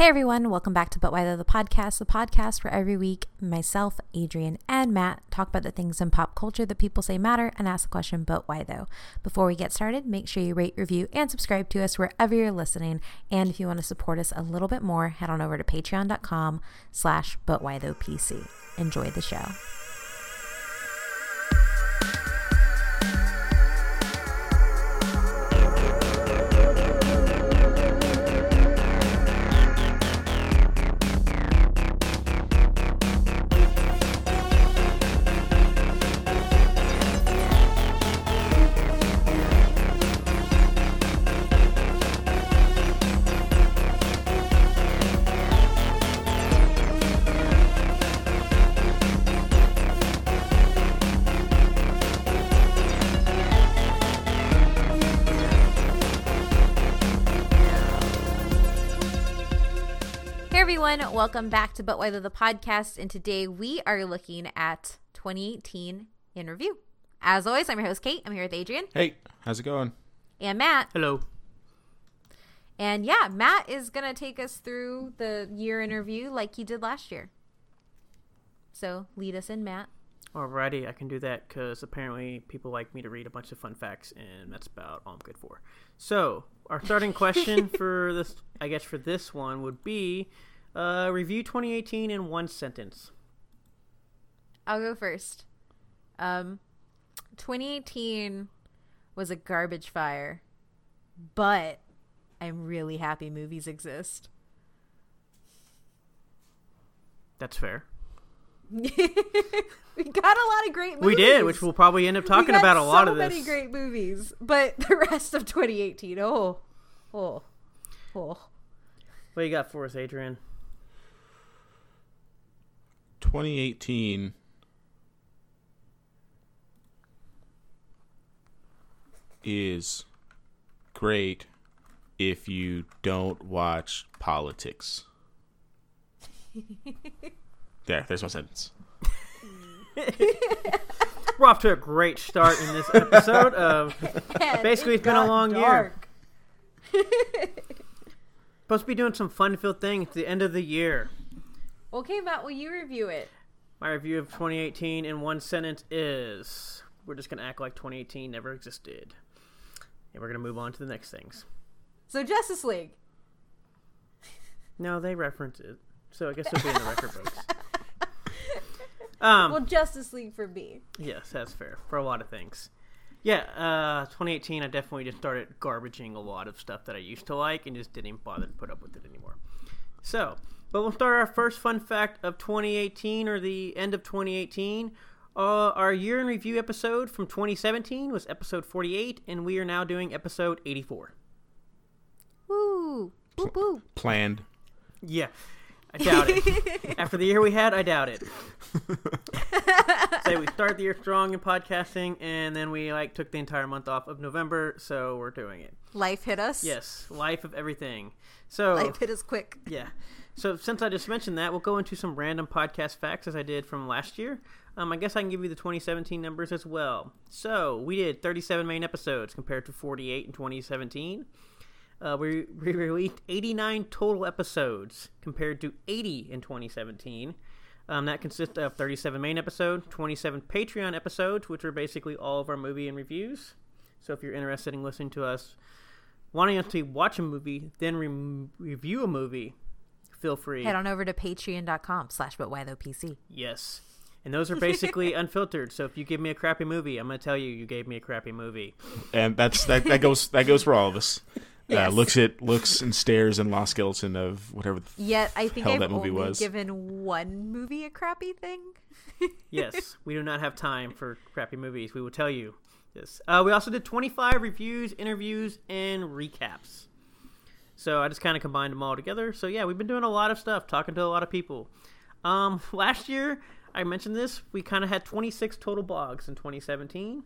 Hey everyone, welcome back to But Why Though the podcast, the podcast where every week myself, Adrian, and Matt talk about the things in pop culture that people say matter and ask the question, but why though? Before we get started, make sure you rate, review, and subscribe to us wherever you're listening. And if you want to support us a little bit more, head on over to patreon.com slash but why though PC. Enjoy the show. Welcome back to But Why Though the podcast. And today we are looking at 2018 in review. As always, I'm your host, Kate. I'm here with Adrian Hey, how's it going? and Matt. Hello. And yeah, Matt is going to take us through the year in review like he did last year. So lead us in, Matt. Alrighty, I can do that because apparently people like me to read a bunch of fun facts, and that's about all I'm good for. So, our starting question for this, I guess, for this one would be uh, review 2018 in one sentence. I'll go first. Um, 2018 was a garbage fire, but I'm really happy movies exist. That's fair. we got a lot of great movies. We did, which we'll probably end up talking about a lot so of this. many great movies, but the rest of 2018, oh, oh, oh. What you got for us, Adrian? 2018 is great if you don't watch politics. there, there's my sentence. We're off to a great start in this episode. of And Basically, it it's been a got long year. supposed to be doing some fun-filled thing at the end of the year. Okay, Matt, will you review it? My review of 2018 in one sentence is we're just going to act like 2018 never existed. And we're going to move on to the next things. So Justice League. No, they reference it. So I guess it'll be in the record books. Um, Well, Justice League for me. yes, that's fair for a lot of things. Yeah, uh, 2018, I definitely just started garbaging a lot of stuff that I used to like and just didn't bother to put up with it anymore. So, but we'll start our first fun fact of 2018 or the end of 2018. Uh, our year in review episode from 2017 was episode 48, and we are now doing episode 84. Woo! Woo woo. Uh, Planned. Yeah, I doubt it. After the year we had, I doubt it. Say we start the year strong in podcasting, and then we like took the entire month off of November, so we're doing it. Life hit us. Yes, life of everything. So Life hit us quick. yeah. So since I just mentioned that, we'll go into some random podcast facts as I did from last year. Um, I guess I can give you the 2017 numbers as well. So we did 37 main episodes compared to 48 in 2017. Uh, we, we released 89 total episodes compared to 80 in 2017. Um, that consists of 37 main episodes, 27 Patreon episodes, which are basically all of our movie and reviews. So if you're interested in listening to us, wanting us to watch a movie, then re- review a movie, feel free. Head on over to patreon.com slash but why though PC. Yes. And those are basically unfiltered. So if you give me a crappy movie, I'm going to tell you you gave me a crappy movie. And that's that, that goes that goes for all of us. Yes. Uh, looks at looks and stares and lost skeleton of whatever. The, Yet I think Hell, I've that movie only was. given one movie a crappy thing. Yes, we do not have time for crappy movies. We will tell you this. Uh, we also did 25 reviews, interviews, and recaps. So I just kind of combined them all together. So yeah, we've been doing a lot of stuff, talking to a lot of people. Um, last year, I mentioned this, we kind of had 26 total blogs in 2017.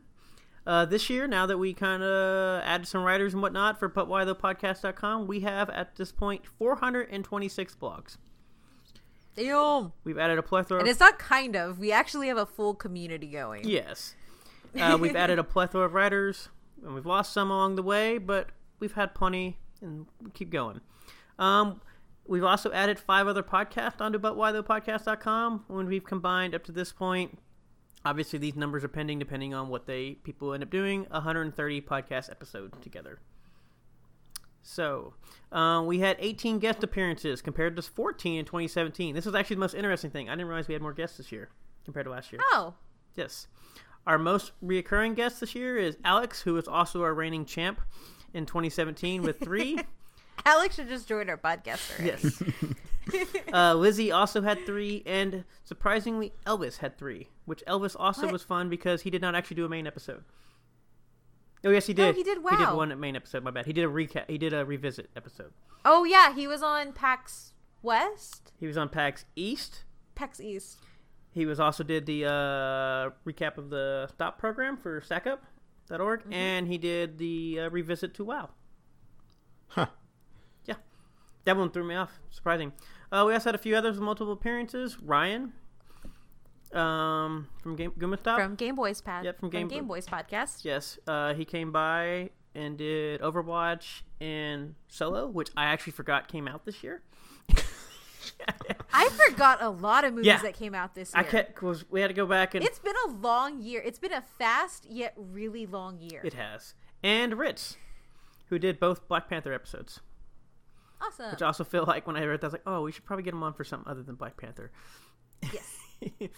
Uh, this year, now that we kind of added some writers and whatnot for butwhythopodcast.com, we have at this point 426 blogs. Damn. We've added a plethora. And it's not kind of. We actually have a full community going. Yes. Uh, we've added a plethora of writers, and we've lost some along the way, but we've had plenty, and keep going. Um, We've also added five other podcasts onto butwhythopodcast.com when we've combined up to this point. Obviously, these numbers are pending depending on what they people end up doing. 130 podcast episodes together. So, uh, we had 18 guest appearances compared to 14 in 2017. This is actually the most interesting thing. I didn't realize we had more guests this year compared to last year. Oh, Yes. Our most reoccurring guest this year is Alex, who is also our reigning champ in 2017 with three. Alex should just join our podcast already. yes. uh, Lizzie also had three, and surprisingly, Elvis had three, which Elvis also What? was fun because he did not actually do a main episode. Oh yes, he No, did. he did Wow. He did one main episode. My bad. He did a recap. He did a revisit episode. Oh yeah, he was on PAX West, He was on PAX East. PAX East. He was also did the uh, recap of the stop program for StackUp.org, Mm-hmm. and he did the uh, revisit to WoW. Huh. Yeah, that one threw me off. Surprising. Uh, we also had a few others with multiple appearances. Ryan, um, from Game Gumastop. from Game Boys Pad. Yep, from Game- Game Boys podcast. yes, uh, he came by and did Overwatch and Solo, which I actually forgot came out this year. I forgot a lot of movies Yeah. that came out this year. I kept because we had to go back and It's been a long year. It's been a fast yet really long year. it has and Ritz, who did both Black Panther episodes. awesome. Which I also feel like when I read that, I was like, oh, we should probably get him on for something other than Black Panther. yes.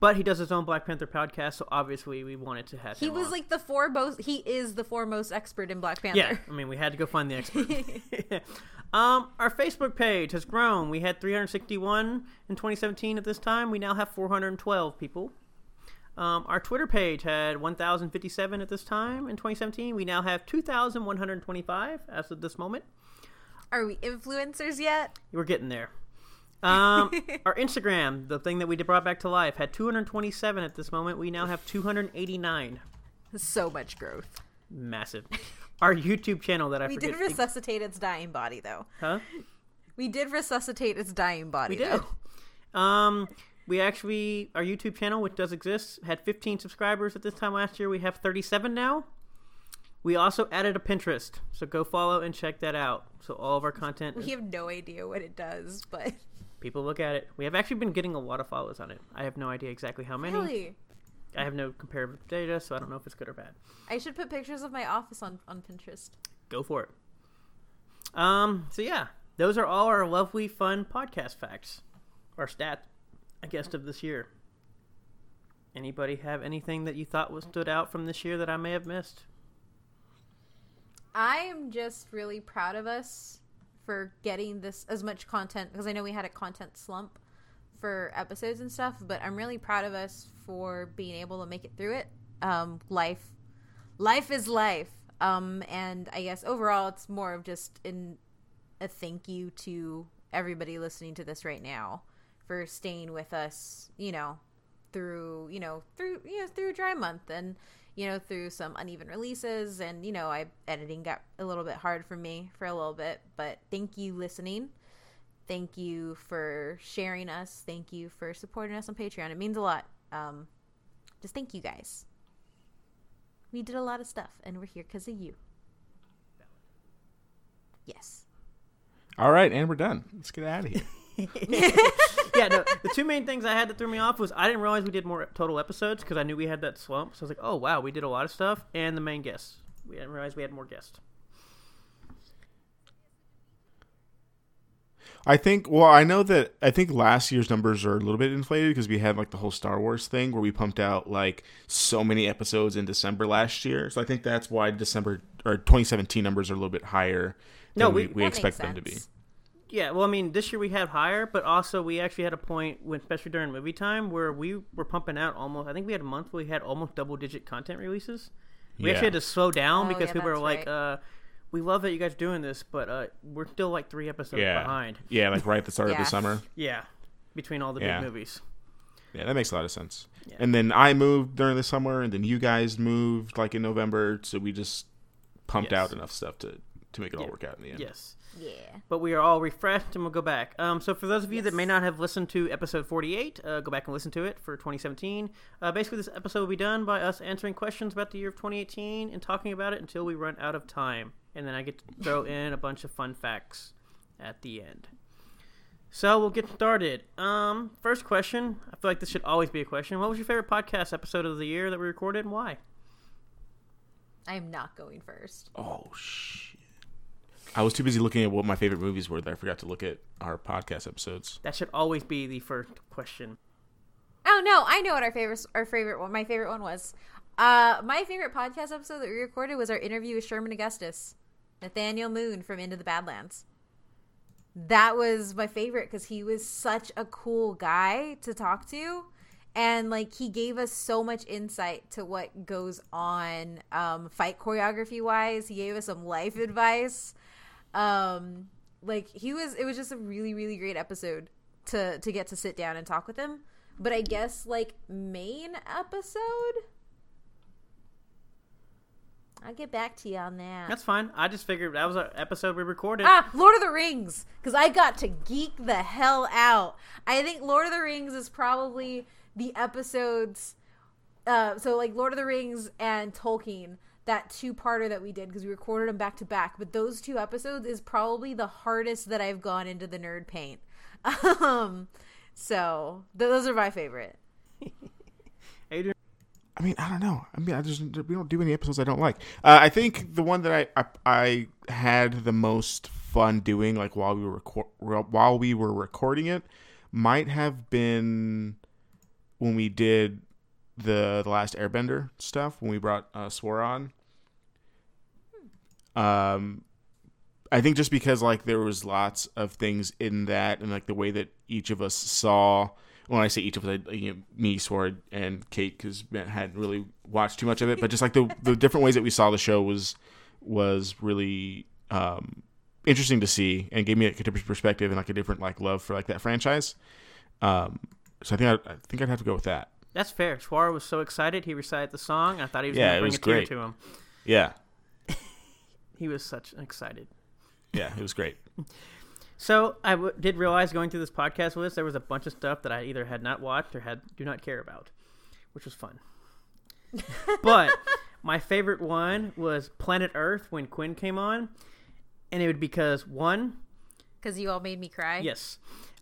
but he does his own Black Panther podcast, so obviously we wanted to have He him was on. like the foremost. He is the foremost expert in Black Panther. yeah, I mean, we had to go find the expert. um, our Facebook page has grown. We had 361 in 2017 at this time. We now have 412 people. Um, our Twitter page had 1,057 at this time in 2017. We now have 2,125 as of this moment. Are we influencers yet? We're getting there. Um, our Instagram, the thing that we did brought back to life, had 227 at this moment. We now have 289. So much growth. Massive. Our YouTube channel that I We did resuscitate its dying body, though. huh? We did resuscitate its dying body. We did. Though. Um, we actually our YouTube channel, which does exist, had 15 subscribers at this time last year. We have 37 now. We also added a Pinterest, so go follow and check that out. So all of our content, We have no idea what it does, but people look at it. We have actually been getting a lot of follows on it. I have no idea exactly how many. really, I have no comparative data, so I don't know if it's good or bad. I should put pictures of my office on on Pinterest. Go for it. Um. So yeah, those are all our lovely, fun podcast facts, our stat, I guess, of this year. Anybody have anything that you thought was stood out from this year that I may have missed? I am just really proud of us for getting this as much content because I know we had a content slump for episodes and stuff, but I'm really proud of us for being able to make it through it. Um, life, life is life. Um, and I guess overall, it's more of just in a thank you to everybody listening to this right now for staying with us. You know, through you know through you know through dry month and you know through some uneven releases and you know I editing got a little bit hard for me for a little bit but thank you listening thank you for sharing us thank you for supporting us on Patreon it means a lot um just thank you guys we did a lot of stuff and we're here because of you yes All right, and we're done. Let's get out of here. yeah, no. The two main things I had that threw me off was I didn't realize we did more total episodes because I knew we had that slump. So I was like, oh wow, we did a lot of stuff, and the main guests. We didn't realize we had more guests. I think. Well, I know that. I think last year's numbers are a little bit inflated because we had like the whole Star Wars thing where we pumped out like so many episodes in December last year. So I think that's why December or 2017 numbers are a little bit higher. No, we- we, we expect them to be. Yeah, well, I mean, this year we had higher, but also we actually had a point when, especially during movie time, where we were pumping out almost. I think we had a month where we had almost double-digit content releases. We Yeah. actually had to slow down Oh, because yeah, people were that's like, right. uh, "We love that you guys are doing this, but uh, we're still like three episodes Yeah, behind." yeah, like right at the start of Yeah. the summer. Yeah, between all the Yeah. big movies. Yeah, that makes a lot of sense. Yeah. And then I moved during the summer, and then you guys moved like in November, so we just pumped Yes. out enough stuff to to make it all Yeah. work out in the end. Yes. yeah but we are all refreshed and we'll go back. Um, so for those of you that may not have listened to episode 48, uh, go back and listen to it for 2017. Uh, basically, this episode will be done by us answering questions about the year of 2018 and talking about it until we run out of time. And then I get to throw in a bunch of fun facts at the end. So we'll get started. Um, first question. I feel like this should always be a question. What was your favorite podcast episode of the year that we recorded, and why? I am not going first. Oh shit! I was too busy looking at what my favorite movies were that I forgot to look at our podcast episodes. That should always be the first question. Oh no, I know what our favorite our favorite one my favorite one was. Uh my favorite podcast episode that we recorded was our interview with Sherman Augustus, Nathaniel Moon from Into the Badlands. That was my favorite because he was such a cool guy to talk to. And like he gave us so much insight to what goes on um, fight choreography wise. He gave us some life advice. Um, like he was, it was just a really, really great episode to to get to sit down and talk with him but I guess like main episode. I'll get back to you on that. That's fine. I just figured that was an episode we recorded. Ah, Lord of the Rings, because I got to geek the hell out. I think Lord of the Rings is probably the episodes. Uh, so like Lord of the Rings and Tolkien, that two-parter that we did because we recorded them back to back. But those two episodes is probably the hardest that I've gone into the nerd paint. Um, so th- those are my favorite. Adrian, I mean, I don't know. I mean, I just we don't do any episodes I don't like. Uh, I think the one that I, I I had the most fun doing, like while we were record while we were recording it, might have been when we did the the last Airbender stuff when we brought uh, on. Um, I think just because like there was lots of things in that and like the way that each of us saw. When I say each of us, I, you know, me, Sword, and Kate, because Matt hadn't really watched too much of it, but just like the the different ways that we saw the show was was really um, interesting to see and gave me like, a different perspective and like a different like love for like that franchise. Um, so I think I, I think I'd have to go with that. that's fair. Swara was so excited he recited the song. I thought he was Yeah, going it to bring a tear great. to him. Yeah, He was such excited. yeah, it was great. So I w- did realize going through this podcast list, there was a bunch of stuff that I either had not watched or had do not care about, which was fun. but my favorite one was Planet Earth when Quinn came on, and it would because one, Because you all made me cry. yes,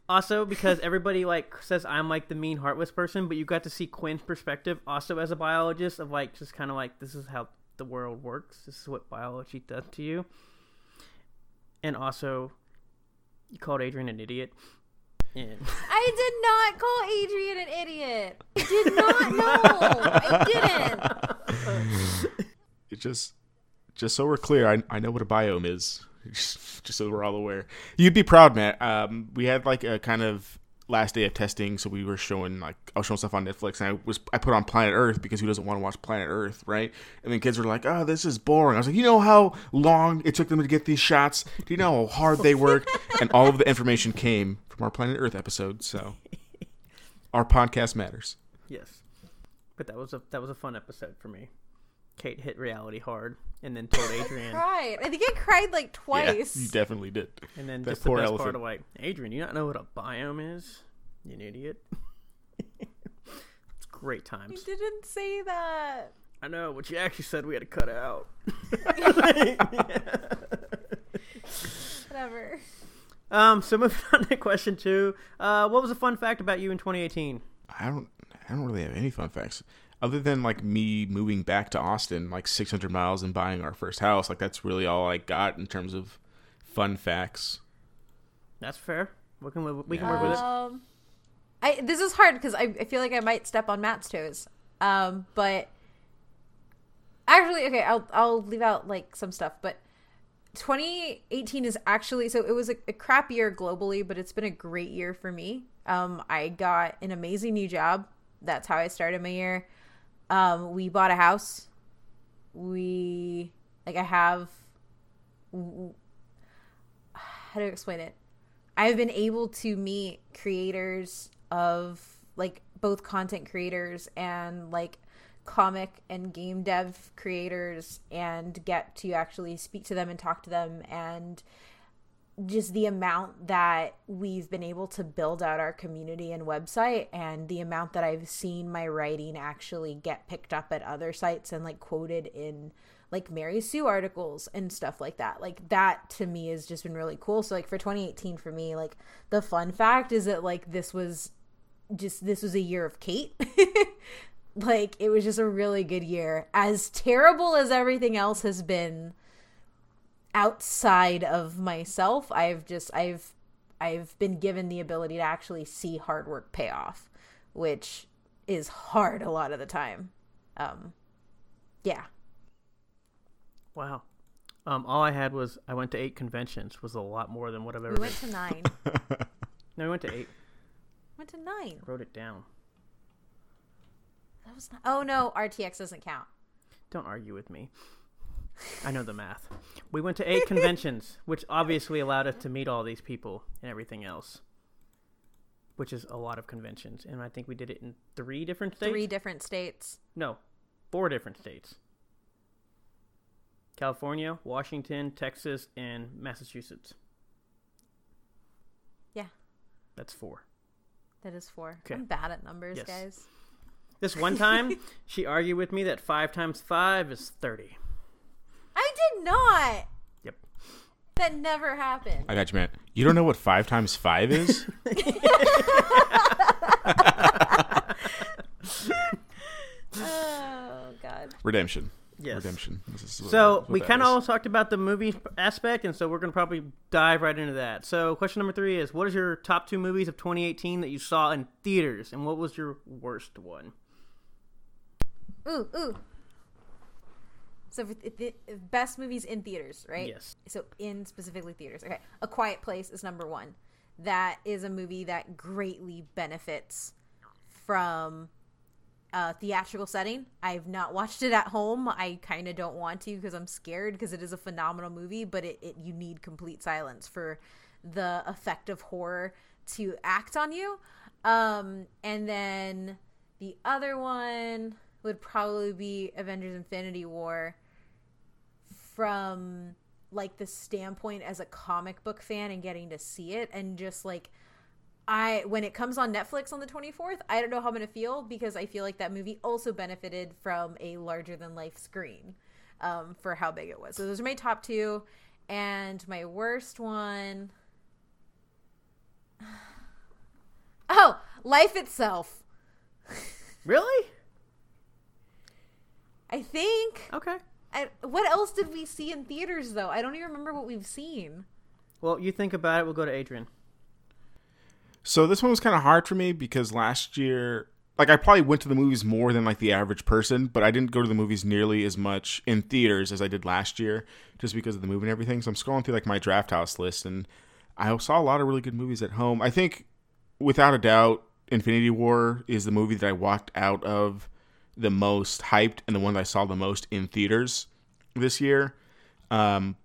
also because everybody like says I'm like the mean, heartless person, but you got to see Quinn's perspective also as a biologist of like just kind of like this is how the world works. This is what biology does to you, and also you called Adrian an idiot. And I did not call Adrian an idiot. I did not know. I didn't. It just just so we're clear, I I know what a biome is. Just, just so we're all aware. You'd be proud, Matt. Um, we had like a kind of last day of testing, so we were showing like I was showing stuff on Netflix, and I was I put on Planet Earth because who doesn't want to watch Planet Earth, right? And then kids were like, "Oh, this is boring." I was like, "You know how long it took them to get these shots? Do you know how hard they worked?" and all of the information came from our Planet Earth episode. So our podcast matters. yes, but that was a that was a fun episode for me. Kate hit reality hard, and then told Adrian, cried. I think I cried like Yeah, twice. you definitely did. and then That just the poor best elephant. part of like, Adrian, you not know what a biome is? You an idiot. it's great times. You didn't say that. I know, but you actually said we had to cut it out. Whatever. um, so moving on to question two. Uh, what was a fun fact about you in 2018? I don't I don't really have any fun facts other than like me moving back to Austin like 600 miles and buying our first house like that's really all I got in terms of fun facts. That's fair. We can live, we can work with it. Um, I this is hard because I, I feel like I might step on Matt's toes. Um, but actually, okay, I'll I'll leave out like some stuff. But 2018 is actually so it was a, a crap year globally, but it's been a great year for me. Um, I got an amazing new job. That's how I started my year. Um, we bought a house. We like I have. How do I explain it? I've been able to meet creators of like both content creators and like comic and game dev creators and get to actually speak to them and talk to them and just the amount that we've been able to build out our community and website and the amount that I've seen my writing actually get picked up at other sites and like quoted in like Mary Sue articles and stuff like that. Like that to me has just been really cool. So like for 2018 for me, like the fun fact is that like this was just this was a year of Kate. like it was just a really good year. As terrible as everything else has been outside of myself, I've just I've I've been given the ability to actually see hard work pay off, which is hard a lot of the time. Um yeah, Wow. Um, all I had was I went to eight conventions. Was a lot more than what I've ever. We went to nine. no, we went to eight. went to nine. Wrote it down. That was not. Oh no, RTX doesn't count. Don't argue with me. I know the math. We went to eight conventions, which obviously allowed us to meet all these people and everything else. Which is a lot of conventions, and I think we did it in three different states. Three different states. No, four different states. California, Washington, Texas, and Massachusetts. Yeah, That's four. that is four. Okay. I'm bad at numbers, Yes. guys. This one time, she argued with me that five times five is 30. I did not. Yep. That never happened. I got you, man. You don't know what five times five is? oh god. Redemption. Yes. Redemption. This is what- So we kind of all talked about the movie aspect, and so we're going to probably dive right into that. So question number three is: What is your top two movies of 2018 that you saw in theaters, and what was your worst one? Ooh, ooh. So for th- th- best movies in theaters, right? Yes. So in specifically theaters. Okay. A Quiet Place is number 1. That is a movie that greatly benefits from a theatrical setting. I've not watched it at home. I kind of don't want to because I'm scared because it is a phenomenal movie, but it, it you need complete silence for the effect of horror to act on you. Um, and then the other one would probably be Avengers Infinity War from like the standpoint as a comic book fan and getting to see it and just like I when it comes on Netflix on the 24th, I don't know how I'm going to feel because I feel like that movie also benefited from a larger than life screen um, for how big it was. So those are my top 2 and my worst one Oh, Life itself. Really? I think Okay. I, what else did we see in theaters though? I don't even remember what we've seen. Well, you think about it. We'll go to Adrian. So this one was kind of hard for me because last year, like I probably went to the movies more than like the average person, but I didn't go to the movies nearly as much in theaters as I did last year, just because of the movie and everything. So I'm scrolling through like my draft house list, and I saw a lot of really good movies at home. I think, without a doubt, Infinity War is the movie that I walked out of the most hyped and the one that I saw the most in theaters this year. Um,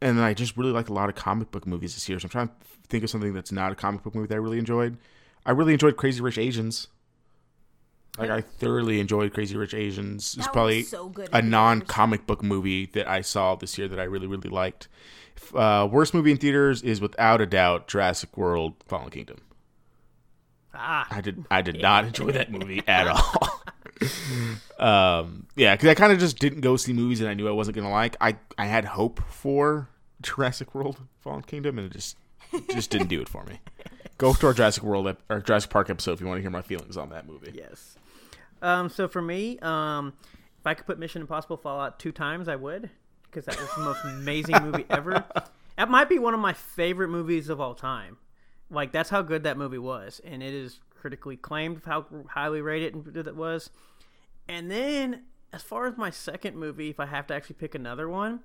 and I just really like a lot of comic book movies this year. So I'm trying to think of something that's not a comic book movie that I really enjoyed. I really enjoyed Crazy Rich Asians. Like I thoroughly enjoyed Crazy Rich Asians. It's probably so good. a non-comic book movie that I saw this year that I really really liked. Uh, worst movie in theaters is without a doubt Jurassic World: Fallen Kingdom. Ah, I did I did not enjoy that movie at all. um, yeah, because I kind of just didn't go see movies that I knew I wasn't gonna like. I I had hope for Jurassic World: Fallen Kingdom, and it just just didn't do it for me. Go to our Jurassic World or Jurassic Park episode if you want to hear my feelings on that movie. yes. Um, so for me, um, if I could put Mission Impossible Fallout two times, I would, because that was the most amazing movie ever. That might be one of my favorite movies of all time. Like that's how good that movie was, and it is critically claimed how highly rated it was. And then, as far as my second movie, if I have to actually pick another one,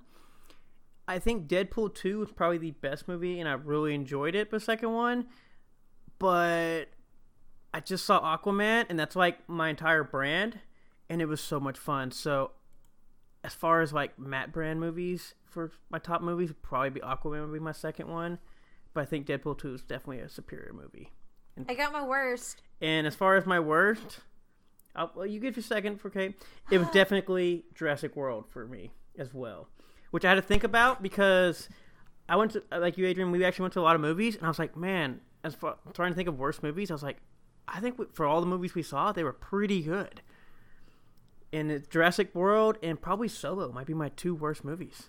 I think Deadpool 2 was probably the best movie, and I really enjoyed it, the second one. But I just saw Aquaman, and that's like my entire brand, and it was so much fun. So, as far as like Matt Brand movies for my top movies, probably be Aquaman would be my second one. But I think Deadpool 2 is definitely a superior movie. I got my worst. And as far as my worst, I'll, well, you give your second for Kate. It was definitely Jurassic World for me as well, which I had to think about because I went to uh, like you, Adrian. We actually went to a lot of movies, and I was like, man, as far trying to think of worst movies, I was like, I think we, for all the movies we saw, they were pretty good. and Jurassic World and probably Solo might be my two worst movies.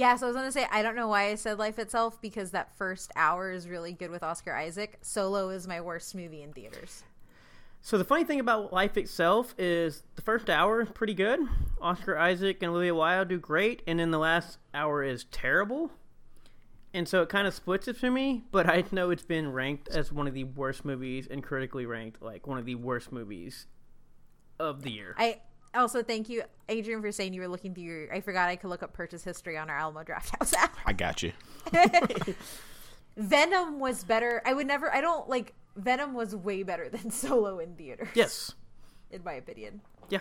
Yeah, so I was gonna say I don't know why I said Life Itself because that first hour is really good with Oscar Isaac. Solo is my worst movie in theaters. So the funny thing about Life itself is the first hour is pretty good. Oscar Isaac and Olivia Wilde do great, and then the last hour is terrible. And so it kind of splits it for me, but I know it's been ranked as one of the worst movies and critically ranked like one of the worst movies of the year. I also thank you, Adrian, for saying you were looking through your. I forgot I could look up purchase history on our Alamo Drafthouse app. I got you. Venom was better. I would never. I don't like Venom was way better than Solo in theaters. yes. in my opinion. Yeah.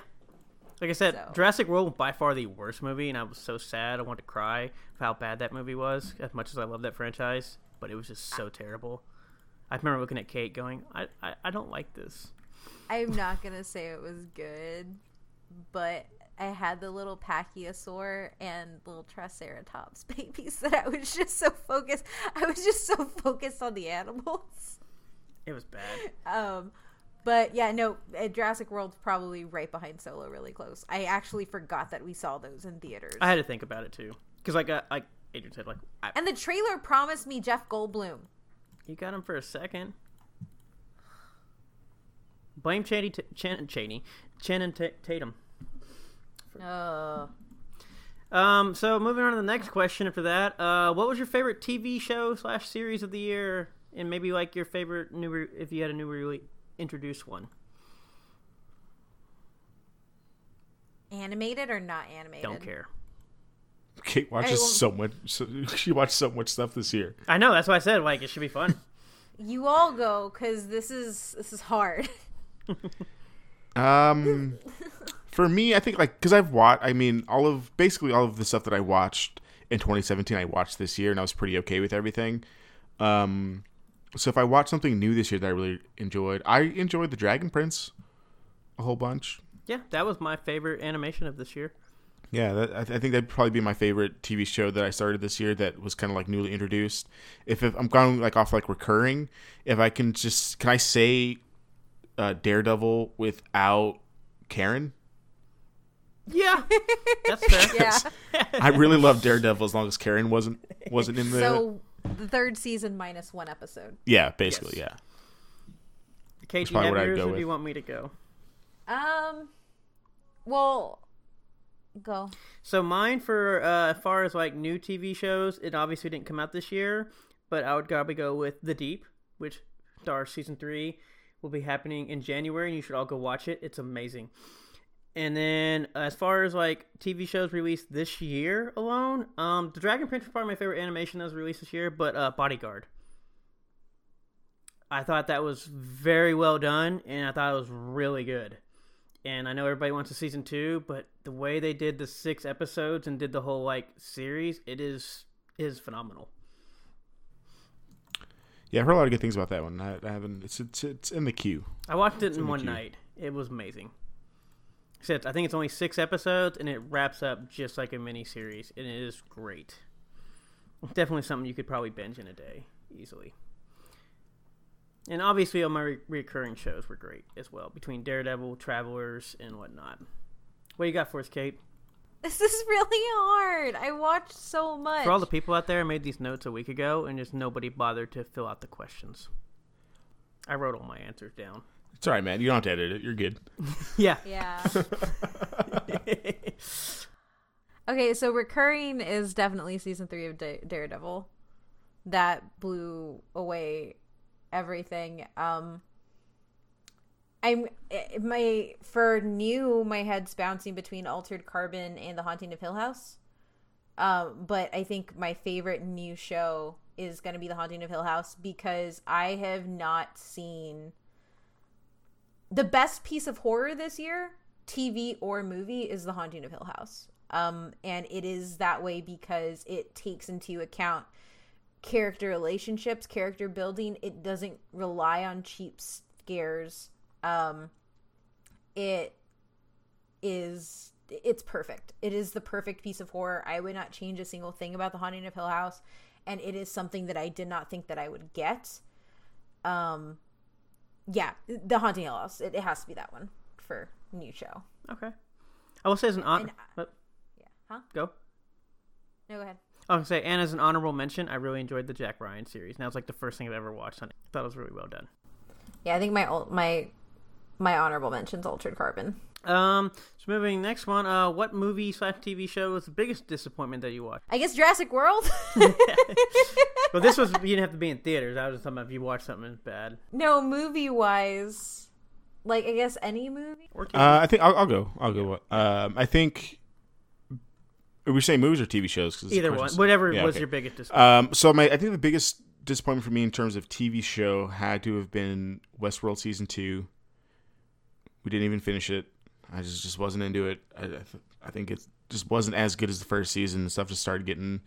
Like I said, So- Jurassic World was by far the worst movie, and I was so sad. I wanted to cry of how bad that movie was, as much as I love that franchise. But it was just so ah. terrible. I remember looking at Kate going, I, I, I don't like this. I'm not gonna say it was good, but I had the little Pachyosaur and little Triceratops babies that I was just so focused. I was just so focused on the animals. It was bad. Um, but yeah, no, uh, Jurassic World's probably right behind Solo, really close. I actually forgot that we saw those in theaters. I had to think about it too, because like uh, like Adrian said, like I, and the trailer promised me Jeff Goldblum. you got him for a second. Blame Chaney, T- Chan- Chaney, Channing T- Tatum. Uh, Um, so moving on to the next question after that, uh, what was your favorite TV show slash series of the year, and maybe like your favorite new re- if you had a new really introduced one? animated or not animated? Don't care. Kate watches Alright, well- so much. So, she watched so much stuff this year. I know that's why I said like it should be fun. You all go because this is this is hard. Um, for me, I think like because I've watched. I mean, all of basically all of the stuff that I watched in 2017, I watched this year, and I was pretty okay with everything. Um, so if I watch something new this year that I really enjoyed, I enjoyed the Dragon Prince a whole bunch. yeah, that was my favorite animation of this year. Yeah, that, I, th- I think that'd probably be my favorite TV show that I started this year that was kind of like newly introduced. If, if I'm going like off like recurring, if I can just can I say uh, Daredevil without Karen? Yeah, that's fair. yeah. I really love Daredevil as long as Karen wasn't wasn't in the So the third season minus one episode. yeah basically Yes. yeah. Kate, do you probably have I'd yours, go or do with. you want me to go? Um. Well, go. So mine for uh, as far as like new TV shows, it obviously didn't come out this year, but I would probably go with The Deep, which stars season three will be happening in January, and you should all go watch it. It's amazing. And then as far as like TV shows released this year alone, um, The Dragon Prince was probably my favorite animation that was released this year, but uh, Bodyguard. I thought that was very well done, and I thought it was really good and I know everybody wants a season two, but the way they did the six episodes and did the whole like series, it is is phenomenal. Yeah, I've heard a lot of good things about that one. I, I haven't. It's, it's it's in the queue. I watched it in in one queue. night. It was amazing. Except I think it's only six episodes, and it wraps up just like a mini series, and it is great. Definitely something you could probably binge in a day easily. And obviously, all my re- recurring shows were great as well, between Daredevil, Travelers, and whatnot. What you got for us, Kate? This is really hard. I watched so much. For all the people out there, I made these notes a week ago, and just nobody bothered to fill out the questions. I wrote all my answers down. It's all right, man. You don't have to edit it. You're good. Yeah. yeah. okay, so recurring is definitely season three of Da- Daredevil. That blew away everything. Um, I'm eh, my for new. My head's bouncing between Altered Carbon and The Haunting of Hill House. Um, but I think my favorite new show is going to be The Haunting of Hill House because I have not seen the best piece of horror this year, TV or movie, is The Haunting of Hill House. Um, and it is that way because it takes into account character relationships, character building. It doesn't rely on cheap scares. Um, it is it's perfect. It is the perfect piece of horror. I would not change a single thing about The Haunting of Hill House, and it is something that I did not think that I would get. Um, yeah, The Haunting of Hill House. It, it has to be that one for new show. Okay. I will say as an honor. And Yeah. Huh? Go. No, go ahead. I was gonna say, and as an honorable mention, I really enjoyed the Jack Ryan series. Now it's like the first thing I've ever watched on it. I thought it was really well done. Yeah, I think my ul- my my honorable mentions Altered Carbon. Um, so moving next one. Uh, what movie slash TV show was the biggest disappointment that you watched? I guess Jurassic World. but this was you didn't have to be in theaters. I was just talking about if you watched something bad no, movie wise, like I guess any movie. or TV. Uh, I think I'll, I'll go. I'll go. Um, I think. Are we saying movies or TV shows? 'Cause it's either one, whatever Yeah, was okay. your biggest disappointment. Um, so my, I think the biggest disappointment for me in terms of TV show had to have been Westworld season two. We didn't even finish it. I just just wasn't into it. I, I, th- I think it just wasn't as good as the first season. Stuff just started getting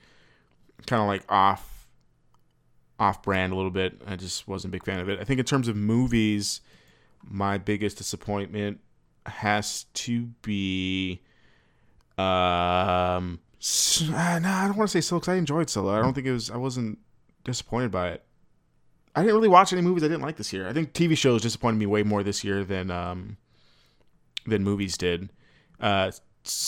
kind of like off, off brand a little bit. I just wasn't a big fan of it. I think in terms of movies, my biggest disappointment has to be um, uh, no, I don't want to say Solo because I enjoyed Solo. I don't think it was. I wasn't disappointed by it. I didn't really watch any movies I didn't like this year. I think TV shows disappointed me way more this year than um than movies did. Uh,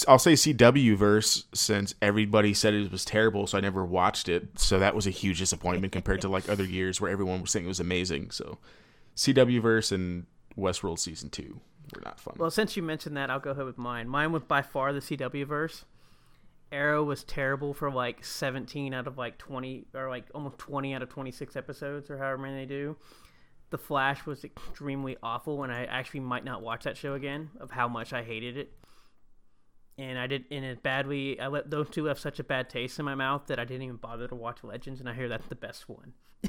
I'll say CW verse since everybody said it was terrible, so I never watched it. So that was a huge disappointment compared to like other years where everyone was saying it was amazing. So CW verse and Westworld season two were not fun. Well, since you mentioned that, I'll go ahead with mine. Mine was by far the CW verse. Arrow was terrible for like 17 out of like 20, or like almost 20 out of 26 episodes, or however many they do. The Flash was extremely awful, and I actually might not watch that show again of how much I hated it. And I did, and it badly. I let those two have such a bad taste in my mouth that I didn't even bother to watch Legends, and I hear that's the best one.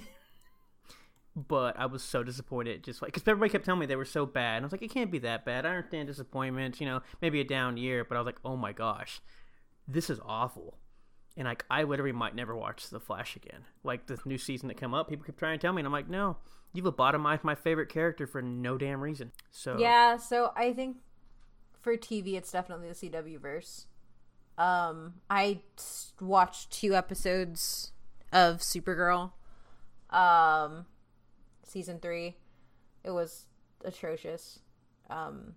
but I was so disappointed. Just like because everybody kept telling me they were so bad, and I was like, it can't be that bad. I understand disappointment, you know, maybe a down year, but I was like, oh my gosh, this is awful. And like, I literally might never watch The Flash again. Like the new season that come up, people keep trying to tell me, and I'm like, no, you've lobotomized my favorite character for no damn reason. So Yeah, so I think for TV, it's definitely the CW verse. Um, I watched two episodes of Supergirl, um, season three. It was atrocious. Um,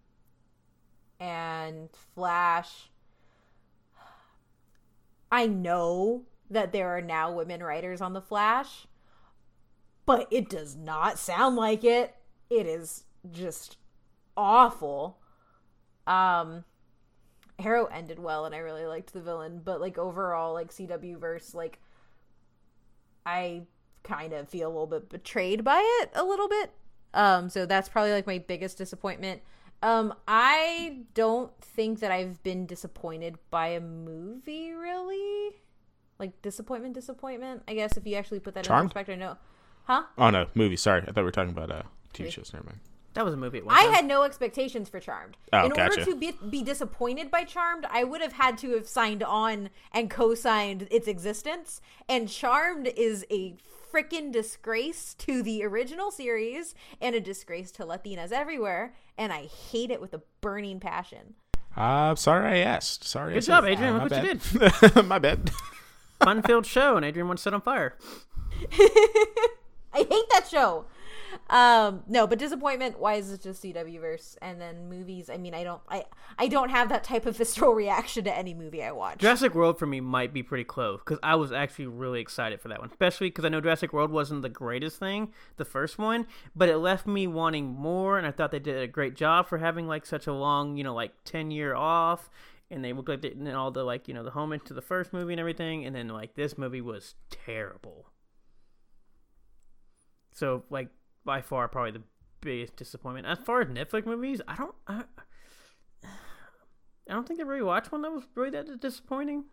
and Flash. I know that there are now women writers on the Flash, but it does not sound like it. It is just awful. Um Arrow ended well and I really liked the villain, but like overall like CW verse like I kind of feel a little bit betrayed by it a little bit. Um so that's probably like my biggest disappointment. Um I don't think that I've been disappointed by a movie really. Like disappointment disappointment. I guess if you actually put that in Charmed? perspective, no. Huh? oh no, movie. Sorry, I thought we were talking about uh, TV Okay. shows. Never mind. That was a movie. At one I time. had no expectations for Charmed. Oh, In order to be, be disappointed by Charmed, I would have had to have signed on and co-signed its existence. And Charmed is a freaking disgrace to the original series and a disgrace to Latinas everywhere. And I hate it with a burning passion. Uh, sorry I asked. Sorry. Good said job. Adrian. Uh, Look my what you bad. my bad. fun-filled show, and Adrian wants set on fire. I hate that show. Um, no, but disappointment wise is just CW verse, and then movies. I mean, I don't, I, I don't have that type of visceral reaction to any movie I watch. Jurassic World for me might be pretty close because I was actually really excited for that one, especially because I know Jurassic World wasn't the greatest thing, the first one, but it left me wanting more, and I thought they did a great job for having like such a long, you know, like ten year off, and they looked like they and all the like you know the homage to the first movie and everything, and then like this movie was terrible. So like by far probably the biggest disappointment. As far as Netflix movies, I don't. I, I don't think I really watched one that was really that disappointing.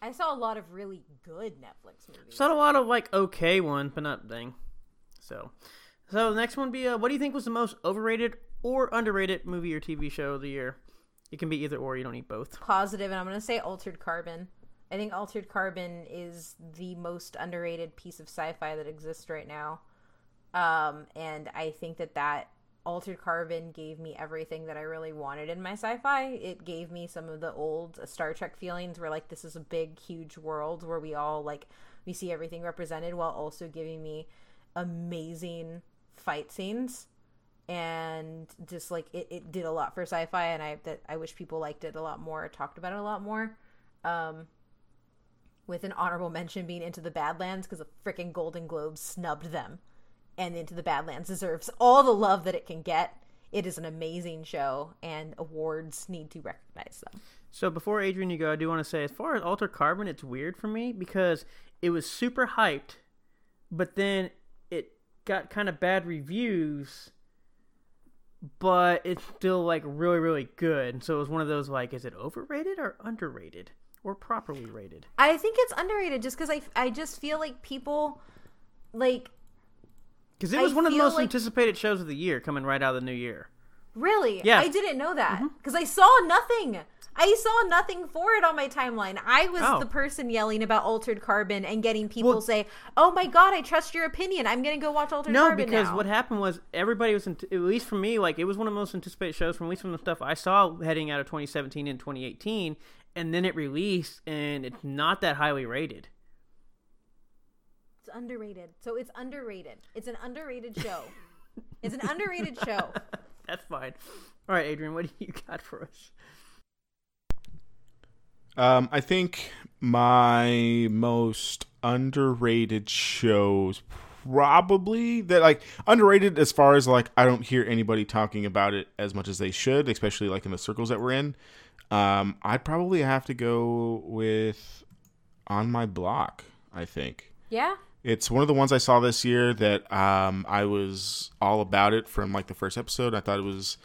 I saw a lot of really good Netflix movies. Saw a lot of like okay ones, but not dang. So, so the next one be uh, what do you think was the most overrated or underrated movie or TV show of the year? It can be either or. You don't need both. positive, and I'm going to say Altered Carbon. I think Altered Carbon is the most underrated piece of sci-fi that exists right now. Um, and I think that that Altered Carbon gave me everything that I really wanted in my sci-fi. It gave me some of the old Star Trek feelings where like this is a big huge world where we all like we see everything represented while also giving me amazing fight scenes. and just like it, it did a lot for sci-fi and I that I wish people liked it a lot more, talked about it a lot more. Um with an honorable mention being Into the Badlands because the freaking Golden Globes snubbed them. And Into the Badlands deserves all the love that it can get. It is an amazing show, and awards need to recognize them. So before Adrian, you go, I do want to say, as far as Alter Carbon, it's weird for me because it was super hyped, but then it got kind of bad reviews, but it's still like really, really good. So it was one of those like, is it overrated or underrated or properly rated? I think it's underrated just because I, I just feel like people like Because it was I one of the most like- anticipated shows of the year coming right out of the new year. Really? Yeah. I didn't know that Mm-hmm. because I saw nothing. I saw nothing for it on my timeline. I was Oh. the person yelling about Altered Carbon and getting people Well- say, "Oh my god, I trust your opinion. I'm gonna go watch Altered No, Carbon because now." what happened was everybody was, at least for me, like it was one of the most anticipated shows from at least from the stuff I saw heading out of 2017 and 2018, and then it released and it's not that highly rated. It's underrated. So it's underrated. It's an underrated show. it's an underrated show. That's fine. All right, Adrian, what do you got for us? Um, I think my most underrated shows probably that like underrated as far as like I don't hear anybody talking about it as much as they should, especially like in the circles that we're in. Um, I'd probably have to go with on my block. I think Yeah. It's one of the ones I saw this year that um, I was all about it from like the first episode. I thought it was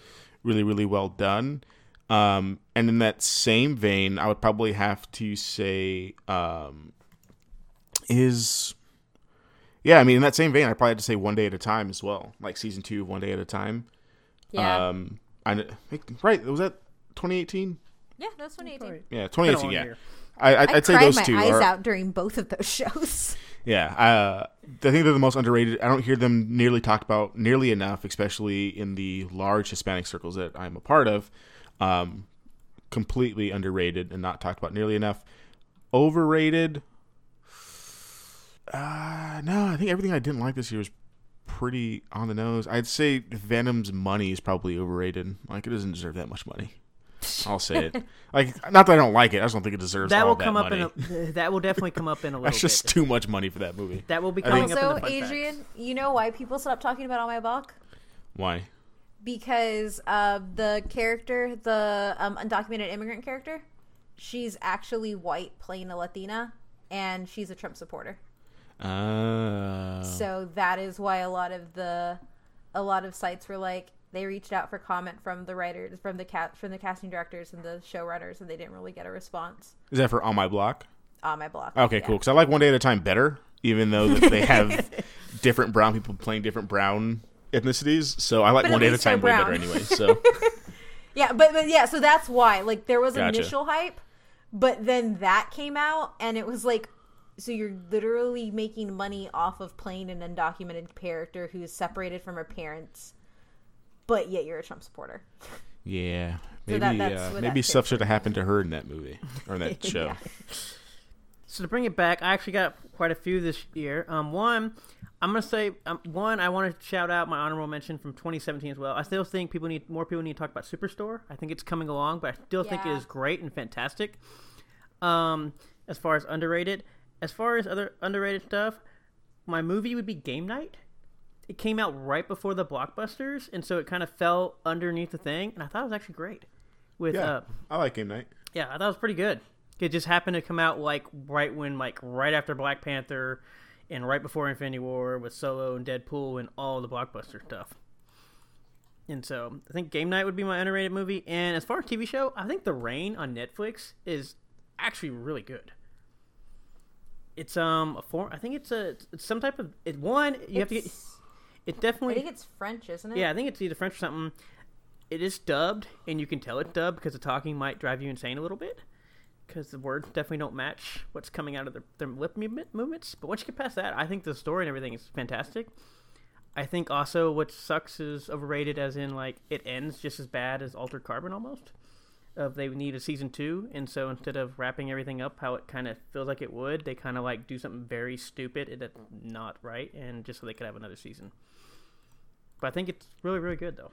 really, really well done. Um, and in that same vein, I would probably have to say um, is yeah. I mean, in that same vein, I probably have to say one day at a time as well, like season two, of one day at a time. Yeah. Um, I right. Was that 2018? yeah. That's 2018. Yeah, 2018. Yeah. year. I, I, I I'd say cried those my two eyes are, out during both of those shows. Yeah, uh, I think they're the most underrated. I don't hear them nearly talked about nearly enough, especially in the large Hispanic circles that I'm a part of. Um, completely underrated and not talked about nearly enough. Overrated. Uh, no, I think everything I didn't like this year was pretty on the nose. I'd say Venom's money is probably overrated. Like it doesn't deserve that much money. I'll say it. Like, not that I don't like it. I just don't think it deserves That all will that come money. up in a, that will definitely come up in a little That's just bit. too much money for that movie. That will be I coming think- up in Also, the fun facts. Adrian, you know why people stopped talking about On My Block? Why? because uh, the character, the um, undocumented immigrant character, she's actually white, playing a Latina, and she's a Trump supporter. Uh, So that is why a lot of the, a lot of sites were like they reached out for comment from the writers, from the cat, from the casting directors and the showrunners, and they didn't really get a response is that for on my block? on my block. Okay, Yeah. cool. Because I like one day at a time better, even though they have different brown people playing different brown ethnicities. So I like But one day at a time way better anyway. So Yeah, but but yeah, so that's why like there was Gotcha. initial hype, but then that came out and it was like so you're literally making money off of playing an undocumented character who's separated from her parents, but yet you're a Trump supporter. yeah, So maybe that- that's uh, maybe that stuff should have happened to her in that movie or in that show. Yeah. So to bring it back, I actually got quite a few this year. Um, one, I'm gonna say um, one. I want to shout out my honorable mention from 2017 as well. I still think people need more people need to talk about Superstore. I think it's coming along, but I still think it is great and fantastic. Um, as far as underrated, as far as other underrated stuff, my movie would be Game Night. It came out right before the blockbusters, and so it kind of fell underneath the thing, and I thought it was actually great. With Yeah, uh, I like Game Night. yeah, I thought it was pretty good. It just happened to come out like right when, like right after Black Panther, and right before Infinity War with Solo and Deadpool and all the blockbuster stuff. And so I think Game Night would be my underrated movie. And as far as TV show, I think The Rain on Netflix is actually really good. It's um a form. I think it's a it's some type of it. One you have to get. It's- definitely. I think it's French, isn't it? yeah, I think it's either French or something. It is dubbed, and you can tell it's dubbed because the talking might drive you insane a little bit. Because the words definitely don't match what's coming out of their, their lip movement, movements. But once you get past that, I think the story and everything is fantastic. I think also what sucks is overrated, as in like it ends just as bad as Altered Carbon almost. Of they need a season two, and so instead of wrapping everything up how it kind of feels like it would, they kind of like do something very stupid and that's not right, and just so they could have another season. but I think it's really really good though.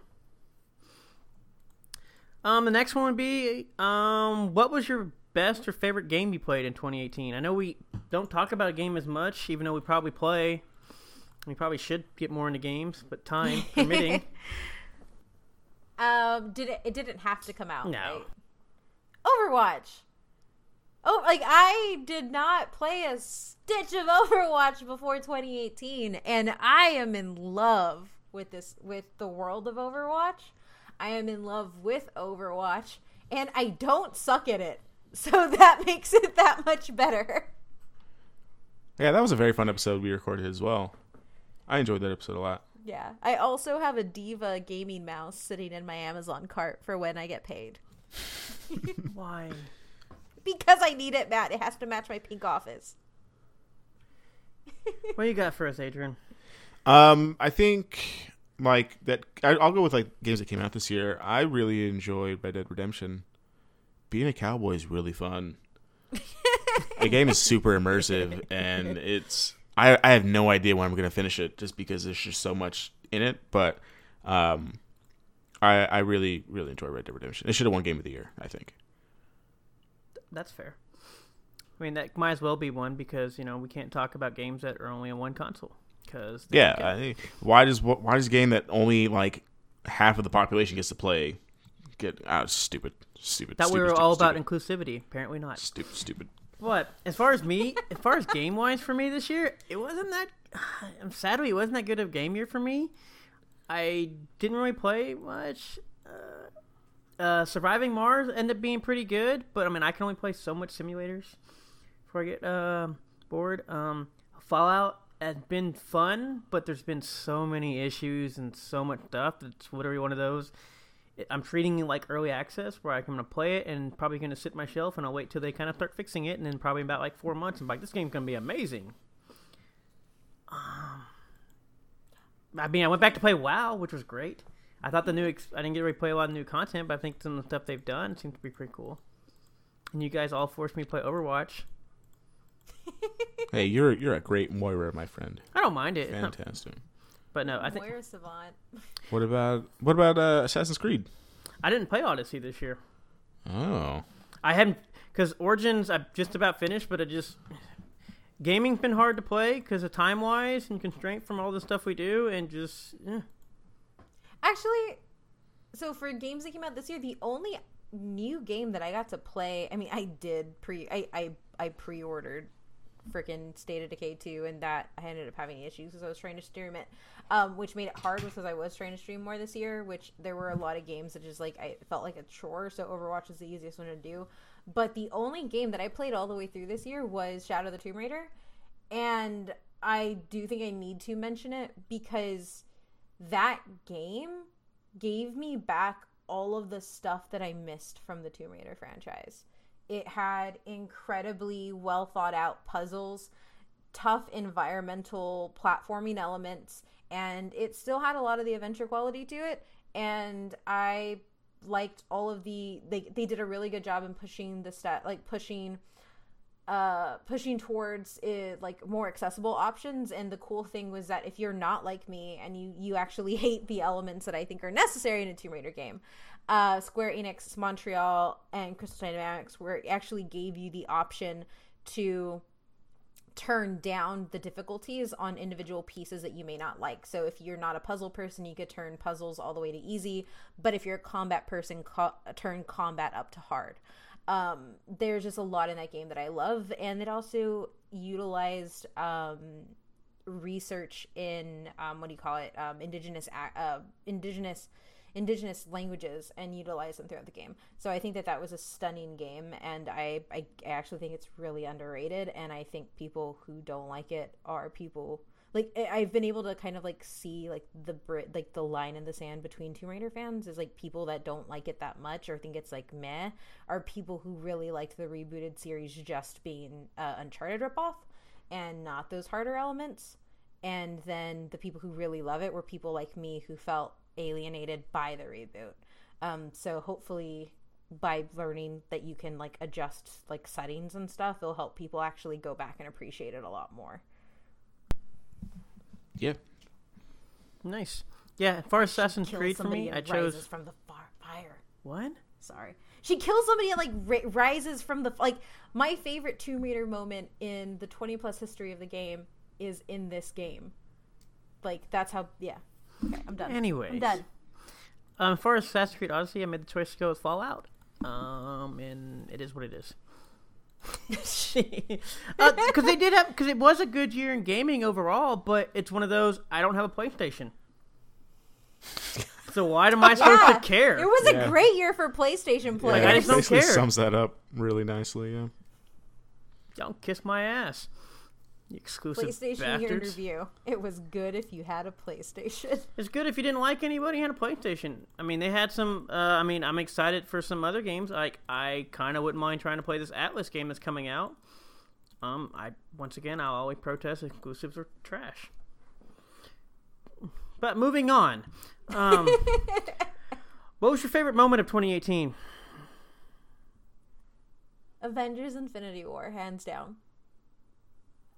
Um, the next one would be um, what was your best or favorite game you played in 2018? I know we don't talk about a game as much, even though we probably play. We probably should get more into games, but time permitting. Um, did it? It didn't have to come out. No. right? Overwatch. Oh, like I did not play a stitch of Overwatch before 2018, and I am in love with this with the world of Overwatch. I am in love with Overwatch, and I don't suck at it, so that makes it that much better. Yeah, that was a very fun episode we recorded as well. I enjoyed that episode a lot. Yeah, I also have a Diva gaming mouse sitting in my Amazon cart for when I get paid. Why? Because I need it, Matt. It has to match my pink office. What do you got for us, Adrian? Um, I think like that. I, I'll go with like games that came out this year. I really enjoyed Red Dead Redemption. Being a cowboy is really fun. the game is super immersive, and it's. I I have no idea when I'm gonna finish it, just because there's just so much in it. But, um, I I really really enjoy Red Dead Redemption. It should have won Game of the Year. I think. That's fair. I mean, that might as well be one because you know we can't talk about games that are only on one console. Because Yeah. I why does why does a game that only like half of the population gets to play get out? stupid, stupid. that we stupid, were stupid, all about stupid, inclusivity. Apparently not. stupid, stupid. What? As far as me, as far as game wise for me this year, it wasn't that. I'm sadly, it wasn't that good of game year for me. I didn't really play much. Uh, uh, Surviving Mars ended up being pretty good, but I mean, I can only play so much simulators before I get uh, bored. Um, Fallout has been fun, but there's been so many issues and so much stuff. It's literally one of those. I'm treating it like early access where I'm going to play it and probably going to sit my shelf and I'll wait till they kind of start fixing it and then probably about like four months I'm like this game's going to be amazing. Um, I mean I went back to play WoW which was great. I thought the new ex- I didn't get to really play a lot of new content but I think some of the stuff they've done seems to be pretty cool. And you guys all forced me to play Overwatch. Hey, you're you're a great Moira, my friend. I don't mind it, Fantastic. But no, I think Moira Savant. What about what about uh, Assassin's Creed? I didn't play Odyssey this year. Oh, I haven't because Origins I've just about finished, but it just gaming's been hard to play because of time wise and constraint from all the stuff we do, and just eh. Actually, so for games that came out this year, the only new game that I got to play, I mean, I did pre, I, I, I pre-ordered freaking State of Decay 2, and that I ended up having issues because I was trying to stream it, um, which made it hard because I was trying to stream more this year. Which there were a lot of games that just like I felt like a chore. So Overwatch is the easiest one to do. But the only game that I played all the way through this year was Shadow the Tomb Raider, and I do think I need to mention it because that game gave me back all of the stuff that I missed from the Tomb Raider franchise. It had incredibly well thought out puzzles, tough environmental platforming elements, and it still had a lot of the adventure quality to it. And I liked all of the they they did a really good job in pushing the stat like pushing uh pushing towards it, like more accessible options and the cool thing was that if you're not like me and you you actually hate the elements that i think are necessary in a tomb raider game uh square enix montreal and crystal dynamics where it actually gave you the option to turn down the difficulties on individual pieces that you may not like. So if you're not a puzzle person, you could turn puzzles all the way to easy, but if you're a combat person, co- turn combat up to hard. Um, there's just a lot in that game that I love, and it also utilized um, research in um, what do you call it? Um, indigenous uh, indigenous indigenous languages and utilize them throughout the game. So I think that that was a stunning game, and I, I actually think it's really underrated. And I think people who don't like it are people like I've been able to kind of like see like the Brit like the line in the sand between Tomb Raider fans is like people that don't like it that much or think it's like meh are people who really liked the rebooted series just being uh, Uncharted ripoff and not those harder elements. And then the people who really love it were people like me who felt alienated by the reboot. Um, so hopefully by learning that you can like adjust like settings and stuff, it'll help people actually go back and appreciate it a lot more. yeah. nice. Yeah, as far as Assassin's Creed for me, I chose rises from the far fire. what? Sorry. She kills somebody and like ri- rises from the like. My favorite Tomb Raider moment in the twenty plus history of the game is in this game. Like that's how. Yeah. Okay, I'm done. Anyways, I'm done. Um, as far as Assassin's Creed Odyssey, I made the choice to go with Fallout. Um, and it is what it is. Because they did have, because it was a good year in gaming overall, but it's one of those I don't have a PlayStation, so why am I supposed Yeah, to care? It was Yeah. a great year for PlayStation players. I just don't basically care. sums that up really nicely. Yeah. Don't kiss my ass, exclusive PlayStation year in review. It was good if you had a PlayStation. It's good if you didn't like anybody had a PlayStation. I mean, they had some. Uh, I mean, I'm excited for some other games. Like, I kind of wouldn't mind trying to play this Atlas game that's coming out. Um, I once again, I'll always protest exclusives are trash. But moving on. Um, what was your favorite moment of 2018? Avengers Infinity War, hands down.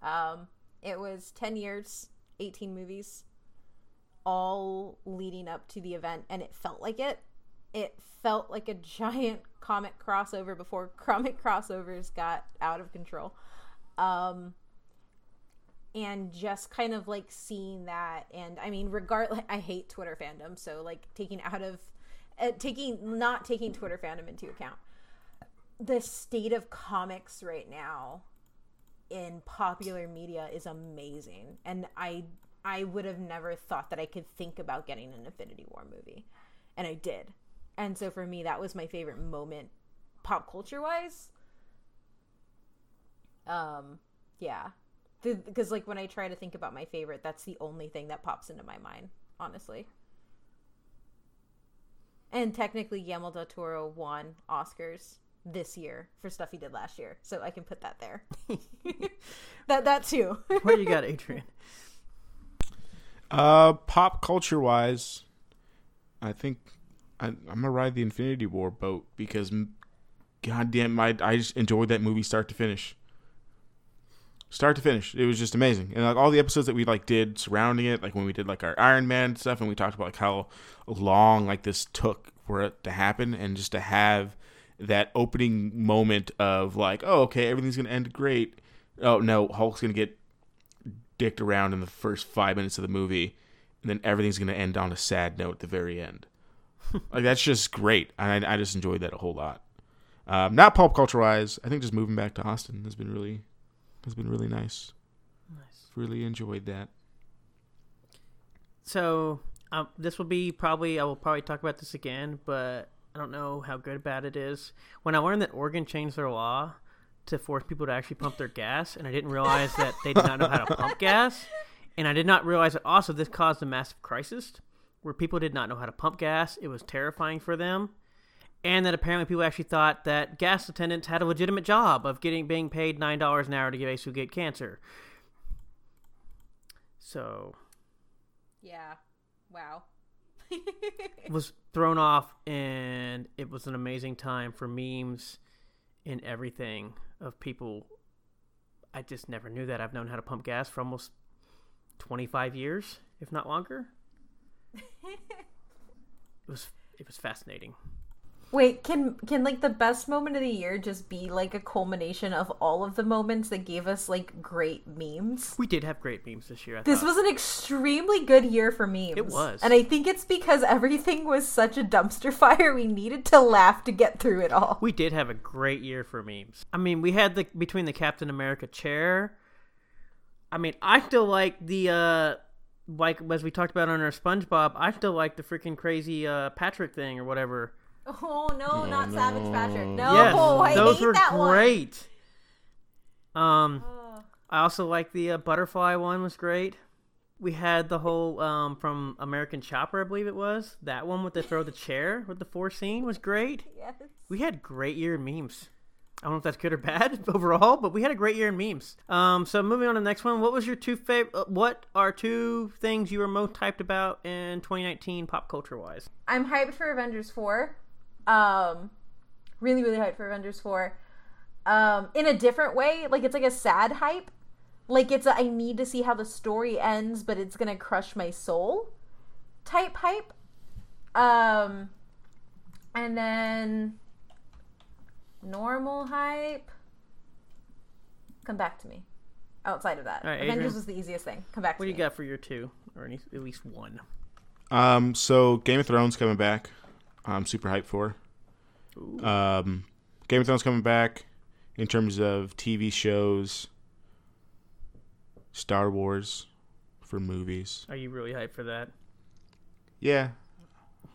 Um, it was 10 years, 18 movies, all leading up to the event, and it felt like it. It felt like a giant comic crossover before comic crossovers got out of control. Um, and just kind of like seeing that, and I mean, regardless, I hate Twitter fandom, so like taking out of, uh, taking, not taking Twitter fandom into account the state of comics right now in popular media is amazing. And i i would have never thought that i could think about getting an infinity war movie. And i did. And so for me that was my favorite moment pop culture wise um yeah. Because like when i try to think about my favorite that's the only thing that pops into my mind honestly. And technically Guillermo del Toro won Oscars this year for stuff he did last year, so I can put that there. that that too. What you got, Adrian? Uh, pop culture wise, I think I, I'm gonna ride the Infinity War boat because, m- goddamn, I I just enjoyed that movie start to finish. Start to finish, it was just amazing, and like all the episodes that we like did surrounding it, like when we did like our Iron Man stuff, and we talked about like how long like this took for it to happen, and just to have that opening moment of like, oh, okay, everything's gonna end great. Oh no, Hulk's gonna get dicked around in the first five minutes of the movie, and then everything's going to end on a sad note at the very end. like that's just great. I I just enjoyed that a whole lot. Um, not pop culture wise, I think just moving back to Austin has been really has been really nice. Nice. Really enjoyed that. So um, this will be probably I will probably talk about this again, but I don't know how good or bad it is. When I learned that Oregon changed their law to force people to actually pump their gas, and I didn't realize that they did not know how to pump gas, and I did not realize that also this caused a massive crisis where people did not know how to pump gas. It was terrifying for them. And that apparently people actually thought that gas attendants had a legitimate job of getting being paid nine dollars an hour to basically get cancer. So yeah. Wow. was thrown off and it was an amazing time for memes and everything of people I just never knew that. I've known how to pump gas for almost 25 years, if not longer. it was it was fascinating. Wait, can can like the best moment of the year just be like a culmination of all of the moments that gave us like great memes? We did have great memes this year. I This thought. was an extremely good year for memes. It was. And I think it's because everything was such a dumpster fire we needed to laugh to get through it all. We did have a great year for memes. I mean, we had the between the Captain America chair. I mean, I still like the uh like as we talked about on our SpongeBob. I still like the freaking crazy uh Patrick thing or whatever. Oh no, not Savage Patrick. No, yes, I those hate were that one. great. Um, Ugh. I also like the uh, butterfly one was great. We had the whole um from American Chopper, I believe it was that one with the throw the chair with the four scene was great. Yes. We had great year in memes. I don't know if that's good or bad overall, but we had a great year in memes. Um, so moving on to the next one, what was your two favorite? What are two things you were most hyped about in 2019 pop culture wise? I'm hyped for Avengers 4. Um really really hyped for Avengers 4. Um in a different way, like it's like a sad hype. Like it's a I need to see how the story ends, but it's going to crush my soul type hype. Um, and then normal hype. Come back to me. Outside of that, All right, Avengers was the easiest thing. Come back to me. What do me. you got for your two, or any, at least one? Um, so Game of Thrones coming back. I'm super hyped for. Um, Game of Thrones coming back in terms of TV shows. Star Wars for movies. Are you really hyped for that? Yeah,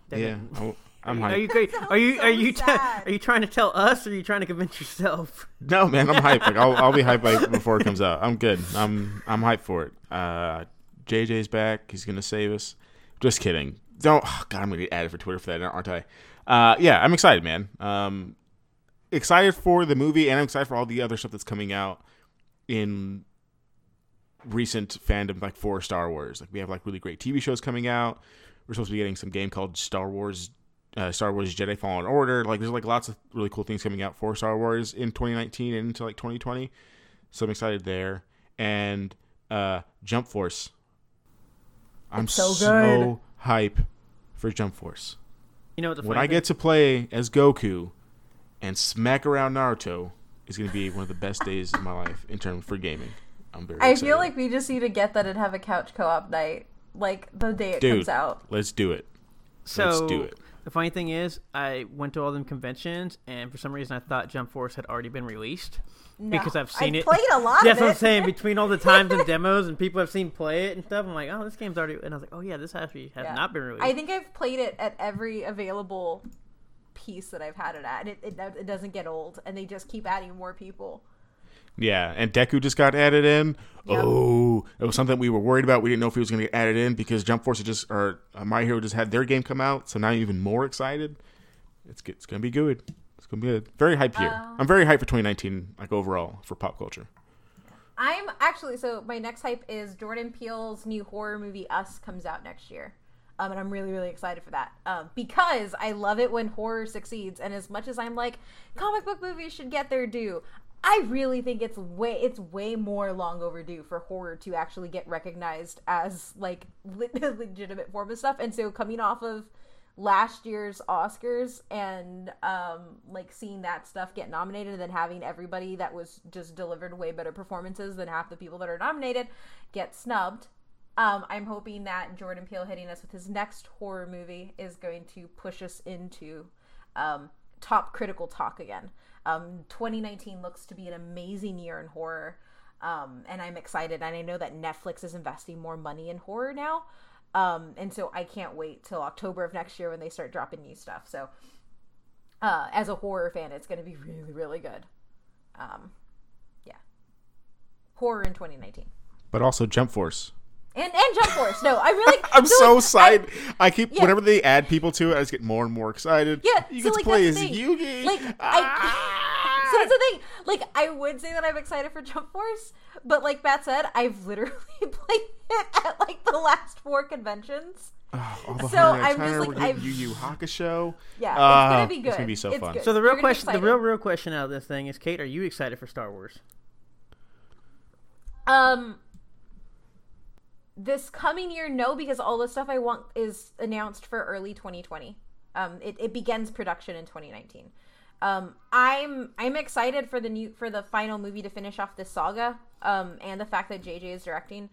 That- yeah. I'm- I'm Are hyped. you great? Are you are you sad. are you trying to tell us, or are you trying to convince yourself? No, man, I'm hyped. Like I'll, I'll be hyped like, before it comes out. I'm good. I'm I'm hyped for it. Uh, JJ's back. He's gonna save us. Just kidding. Don't. Oh, God, I'm gonna get added for Twitter for that, aren't I? Uh, yeah, I'm excited, man. Um, excited for the movie, and I'm excited for all the other stuff that's coming out in recent fandom, like for Star Wars. Like we have like really great TV shows coming out. We're supposed to be getting some game called Star Wars uh, Star Wars Jedi Fallen Order. Like there's like lots of really cool things coming out for Star Wars in 2019 and into like 2020. So I'm excited there. And uh, Jump Force. I'm It's so so, hype for Jump Force. You know what the When funny I thing- get to play as Goku and smack around Naruto is going to be one of the best days of my life in terms for gaming. I'm very I excited. feel like we just need to get that and have a couch co-op night, like the day it Dude, comes out. let's do it. So Let's do it. the funny thing is, I went to all them conventions, and for some reason, I thought Jump Force had already been released No, because I've seen it. I it. Played a lot That's what. I'm saying. Between all the times and demos, and people have seen play it and stuff, I'm like, oh, this game's already. And I was like, oh yeah, this actually has Yeah. not been released. I think I've played it at every available piece that I've had it at, and it, it, it doesn't get old, and they just keep adding more people. Yeah, and Deku just got added in. Yep. Oh, it was something we were worried about. We didn't know if he was going to get added in because Jump Force had just or uh, My Hero just had their game come out, so now I'm even more excited. It's g- it's going to be good. It's to be good. Very hype here. Uh, I'm very hyped for 2019, like overall for pop culture. I'm actually so my next hype is Jordan Peele's new horror movie Us comes out next year. Um, and I'm really, really excited for that. Um, because I love it when horror succeeds. And as much as I'm like, comic book movies should get their due, I really think it's way it's way more long overdue for horror to actually get recognized as like le- legitimate form of stuff. And so coming off of last year's Oscars and um like seeing that stuff get nominated and then having everybody that was just delivered way better performances than half the people that are nominated get snubbed. Um, I'm hoping that Jordan Peele hitting us with his next horror movie is going to push us into um, top critical talk again. Um, 2019 looks to be an amazing year in horror, um, and I'm excited. And I know that Netflix is investing more money in horror now, um, and so I can't wait till October of next year when they start dropping new stuff. So, uh, as a horror fan, it's going to be really, really good. Um, yeah, horror in 2019. But also Jump Force. And and Jump Force. No, I really. I'm so like, excited. I, keep yeah. whenever they add people to it, I just get more and more excited. Yeah, you so, get to play as. Yugi. Like, I- Ah! so that's the thing. Like, I would say that I'm excited for Jump Force, but like Matt said, I've literally played it at like the last four conventions. Oh, all the So, Hunter x I'm just, Hunter, like, we're getting I've- Yu Yu Hakusho. Yeah, it's Ah, gonna be good. It's gonna be so It's fun. good. so the You're real question, the real real question out of this thing is, Kate, are you excited for Star Wars? Um, this coming year, no, because all the stuff I want is announced for early 2020. Um, it, it begins production in 2019. Um, I'm I'm excited for the new for the final movie to finish off this saga. Um, and the fact that JJ is directing.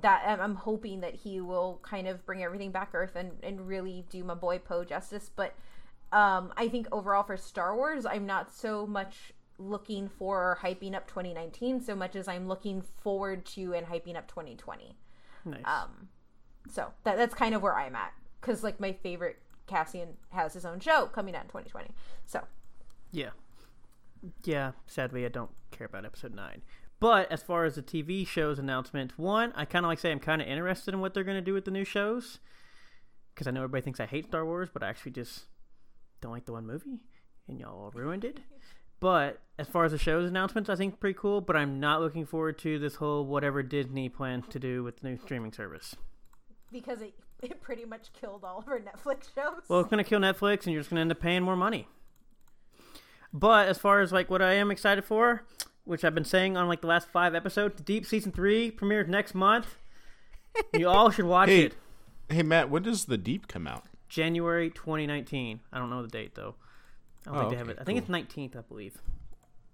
That um, I'm hoping that he will kind of bring everything back Earth and and really do my boy Poe justice. But um, I think overall for Star Wars, I'm not so much looking for or hyping up 2019 so much as I'm looking forward to and hyping up 2020. Nice. Um, so that, that's kind of where I'm at because like my favorite Cassian has his own show coming out in 2020. So Yeah. Yeah, sadly, I don't care about episode 9. But as far as the TV shows announcement, one, I kind of like say I'm kind of interested in what they're going to do with the new shows. Because I know everybody thinks I hate Star Wars, but I actually just don't like the one movie. And y'all all ruined it. But as far as the show's announcements, I think pretty cool. But I'm not looking forward to this whole whatever Disney plans to do with the new streaming service. because it it pretty much killed all of our Netflix shows. Well, it's gonna kill Netflix, and you're just gonna end up paying more money. But as far as like what I am excited for, which I've been saying on like the last five episodes, Deep season three premieres next month. You all should watch Hey, it. Hey Matt, when does the Deep come out? January 2019. I don't know the date though. I don't Oh, think they have it. I think cool. it's 19th, I believe.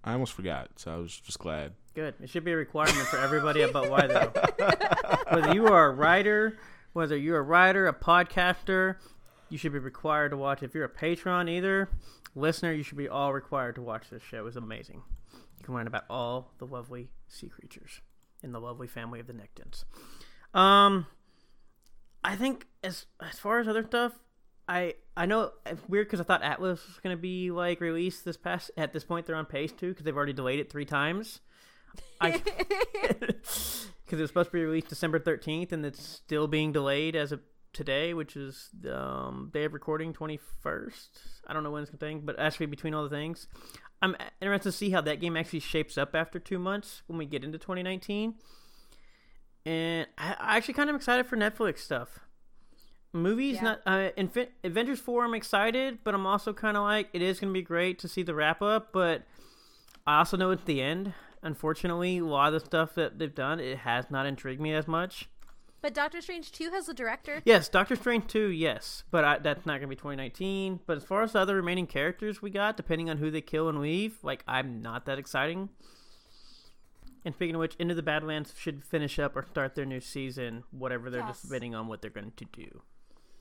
I almost forgot, so I was just glad. Good. It should be a requirement for everybody about why though. whether you are a writer, whether you're a writer, a podcaster, you should be required to watch. If you're a patron, either listener, you should be all required to watch this show. It's amazing. You can learn about all the lovely sea creatures in the lovely family of the Nektons. Um, I think as as far as other stuff, I I know it's weird because I thought Atlas was gonna be like released this past at this point they're on pace too because they've already delayed it three times. I because it was supposed to be released December thirteenth and it's still being delayed as of today, which is um, day of recording twenty first. I don't know when it's gonna thing, but actually between all the things, I'm interested to see how that game actually shapes up after two months when we get into twenty nineteen. And I, I actually kind of excited for Netflix stuff. Movies, Yeah. not uh, Infi- Avengers four. I'm excited, but I'm also kind of like it is going to be great to see the wrap up. But I also know it's the end. Unfortunately, a lot of the stuff that they've done it has not intrigued me as much. But Doctor Strange 2 has a director. Yes, Doctor Strange two, yes, but I, that's not going to be 2019. But as far as the other remaining characters we got, depending on who they kill and leave, like I'm not that exciting. And speaking of which, Into the Badlands should finish up or start their new season, whatever they're just Yes. debating on what they're going to do.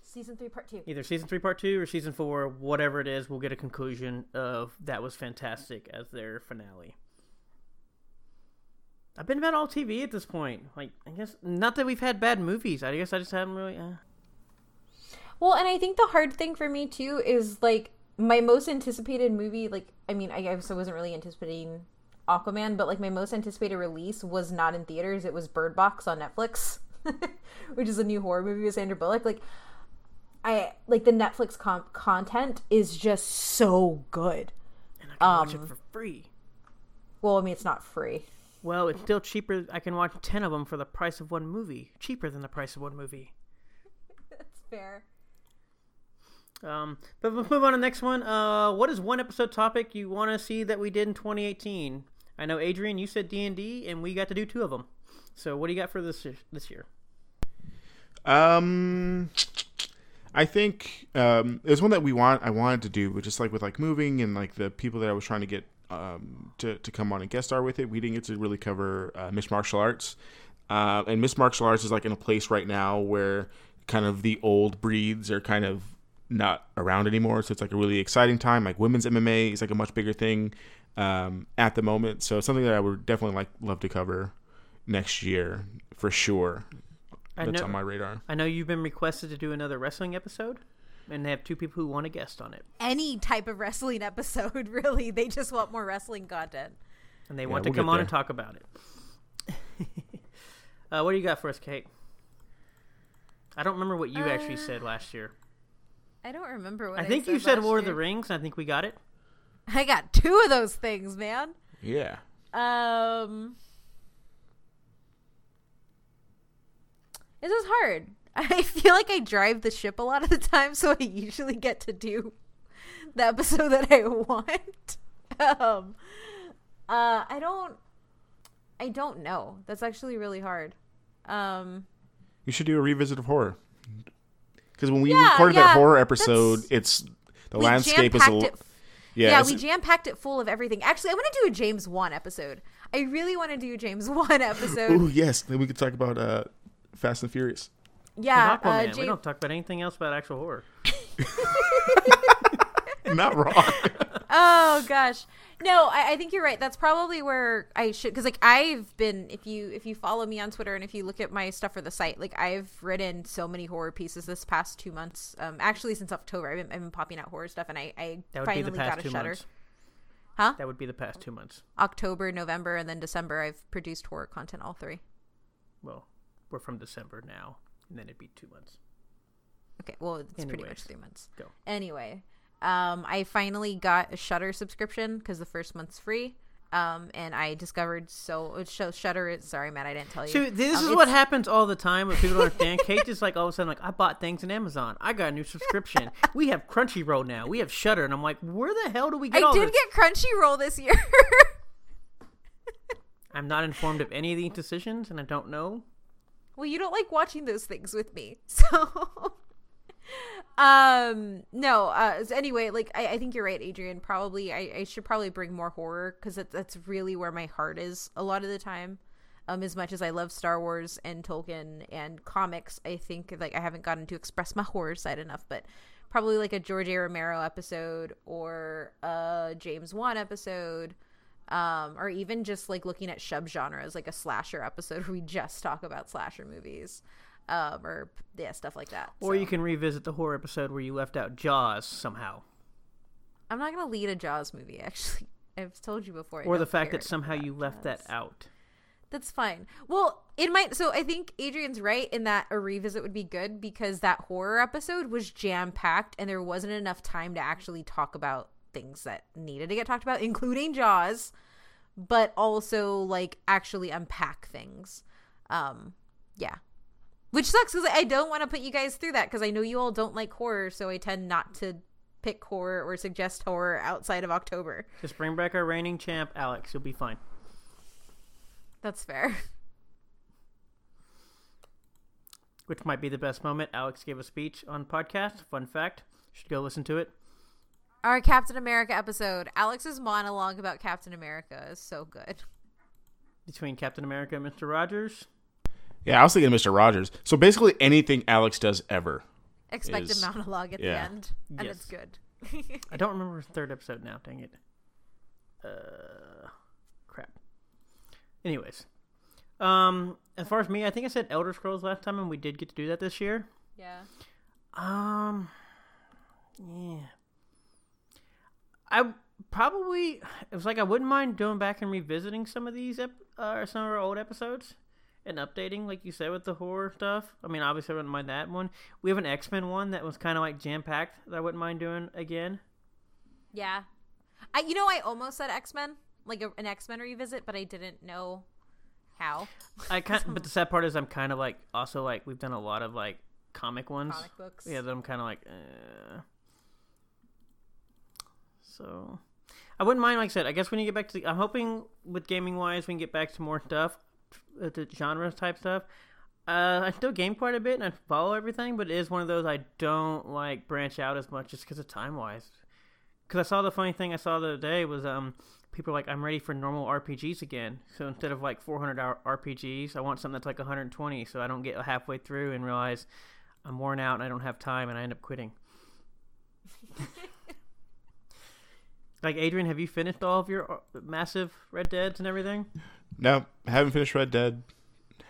Season 3, Part 2. Either season three, part two, or season four, whatever it is, we'll get a conclusion of that was fantastic as their finale. I've been about all TV at this point. Like, I guess not that we've had bad movies. I guess I just haven't really. Uh, Well, and I think the hard thing for me too is like my most anticipated movie. Like, I mean, I guess I wasn't really anticipating Aquaman, but like my most anticipated release was not in theaters. It was Bird Box on Netflix, which is a new horror movie with Sandra Bullock. Like, I like the Netflix com- content is just so good. and I can watch Um, it for free. Well, I mean, it's not free. Well, it's still cheaper. I can watch ten of them for the price of one movie. Cheaper than the price of one movie. That's fair. Um, but let's move on to the next one. Uh, what is one episode topic you want to see that we did in 2018? I know Adrian, you said D and D, and we got to do two of them. So what do you got for this this year? Um, I think um, there's one that we want. I wanted to do, but just like with like moving and like the people that I was trying to get um, to to come on and guest star with it, we didn't get to really cover uh, Mixed Martial Arts. Uh, and Mixed Martial Arts is like in a place right now where kind of the old breeds are kind of not around anymore. So it's like a really exciting time. Like women's MMA is like a much bigger thing um, at the moment. So it's something that I would definitely like love to cover next year for sure. I That's know, on my radar. I know you've been requested to do another wrestling episode, and they have two people who want to guest on it, Any type of wrestling episode, really. They just want more wrestling content. and they want we'll to come on there. and talk about it. uh, what do you got for us, Kate? I don't remember what you actually Uh, said last year. I don't remember what I think you said Lord of the Rings, and I think we got it. I got two of those things, man. Yeah. Um, this is hard. I feel like I drive the ship a lot of the time, so I usually get to do the episode that I want. um, uh, I don't. I don't know. That's actually really hard. Um, You should do a revisit of horror. Because when we Yeah, recorded yeah, that horror episode, it's the landscape is a it yeah. yeah, we jam packed it full of everything. Actually, I want to do a James Wan episode. I really want to do a James Wan episode. Ooh, yes. Then we could talk about uh, Fast and Furious. Yeah, With uh, Aquaman. we don't talk about anything else about actual horror. Not wrong. oh gosh no I, I think you're right that's probably where i should because like i've been if you if you follow me on twitter and if you look at my stuff for the site like i've written so many horror pieces this past two months um actually since october i've been, I've been popping out horror stuff and i i That would be finally the got past a two shutter months. Huh? That would be the past two months. october november and then december i've produced horror content all three Well, we're from December now, and then it'd be two months. okay well it's pretty much Anyways, three months go. anyway um i finally got a Shudder subscription because the first month's free um and i discovered so it shows Shudder is sorry matt i didn't tell you So this Um, is it's- what happens all the time when people don't understand. Kate just like all of a sudden like I bought things in Amazon. I got a new subscription. we have Crunchyroll now. We have Shudder, and I'm like, where the hell do we get I all did this? get Crunchyroll this year. I'm not informed of any of these decisions, and I don't know. Well, you don't like watching those things with me. So um no uh so anyway like I, I think you're right adrian probably i, I should probably bring more horror because that, that's really where my heart is a lot of the time um as much as i love star wars and tolkien and comics i think like i haven't gotten to express my horror side enough but probably like a george a romero episode or a james wan episode um or even just like looking at sub genres like a slasher episode where we just talk about slasher movies um, or yeah, stuff like that. Or So, you can revisit the horror episode where you left out Jaws somehow. I'm not gonna lead a Jaws movie. Actually, I've told you before. Or the fact that somehow you left that out. That's fine. Well, it might. So I think Adrian's right in that a revisit would be good because that horror episode was jam packed and there wasn't enough time to actually talk about things that needed to get talked about, including Jaws, but also like actually unpack things. Um, yeah. Which sucks because I don't want to put you guys through that because I know you all don't like horror, so I tend not to pick horror or suggest horror outside of October. Just bring back our reigning champ, Alex. You'll be fine. That's fair. Which might be the best moment. Alex gave a speech on podcast. Fun fact. Should go listen to it. Our Captain America episode. Alex's monologue about Captain America is so good. Between Captain America and Mr. Rogers. Yeah, I was thinking Mr. Rogers. So basically, anything Alex does ever. Expect Is- a monologue at yeah. the end, and Yes. it's good. I don't remember the third episode now. Dang it. Uh, crap. Anyways, um, as far as me, I think I said Elder Scrolls last time, and we did get to do that this year. yeah. Um, yeah. I probably it was like I wouldn't mind going back and revisiting some of these ep- uh, some of our old episodes and updating, like you said, with the horror stuff. I mean, obviously, I wouldn't mind that one. We have an X Men one that was kind of like jam packed that I wouldn't mind doing again. Yeah. I you know I almost said X Men, like a, an X Men revisit, but I didn't know how. I kind, but the sad part is I'm kind of like also like we've done a lot of like comic ones. Comic books. Yeah, that I'm kind of like. Uh... So, I wouldn't mind. Like I said, I guess when you get back to, the, I'm hoping with gaming wise, we can get back to more stuff, uh, the genre type stuff. Uh, I still game quite a bit and I follow everything, but it is one of those I don't like branch out as much just because of time wise. Because I saw the funny thing I saw the other day was um people are like I'm ready for normal RPGs again. So instead of like 400 hour RPGs, I want something that's like 120, so I don't get halfway through and realize I'm worn out and I don't have time and I end up quitting. like Adrian, have you finished all of your uh, massive Red Deads and everything? No, haven't finished Red Dead.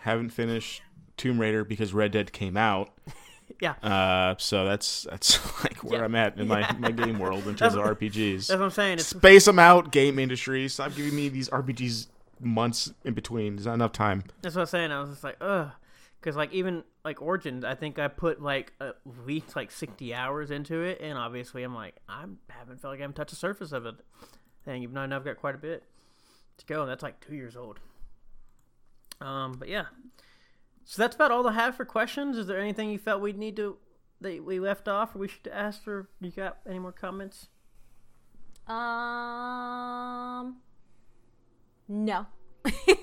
Haven't finished Tomb Raider because Red Dead came out. Yeah. Uh, so that's that's like where Yeah. I'm at in my, Yeah. my game world in terms of RPGs. That's what I'm saying. It's Space them out, game industry. Stop giving me these RPGs months in between. There's not enough time. That's what I'm saying. I was just like, ugh. Because, like, even, like, Origins, I think I put, like, at least, like, 60 hours into it. And obviously, I'm like, I haven't felt like I haven't touched the surface of it. And even though I've got quite a bit to go. And that's, like, two years old. Um, But, yeah. So that's about all I have for questions. Is there anything you felt we'd need to, that we left off or we should ask for? You got any more comments? Um. No.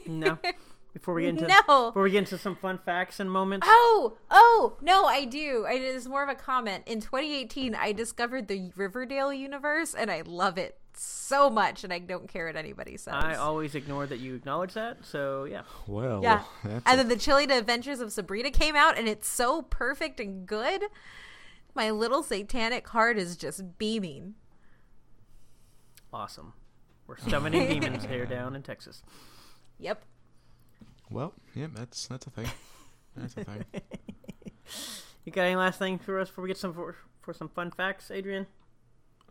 No? Before we get into, No. before we get into some fun facts and moments? Oh, oh, no, I do. I, it's more of a comment. In 2018, I discovered the Riverdale universe, and I love it so much, and I don't care what anybody says. I always ignore that you acknowledge that. So, yeah. Well, yeah. that's And then the Chilling Adventures of Sabrina came out, and it's so perfect and good. My little satanic heart is just beaming. Awesome. We're summoning demons here down in Texas. Yep. Well, yeah, that's that's a thing. That's a thing. You got any last thing for us before we get some for, for some fun facts, Adrian?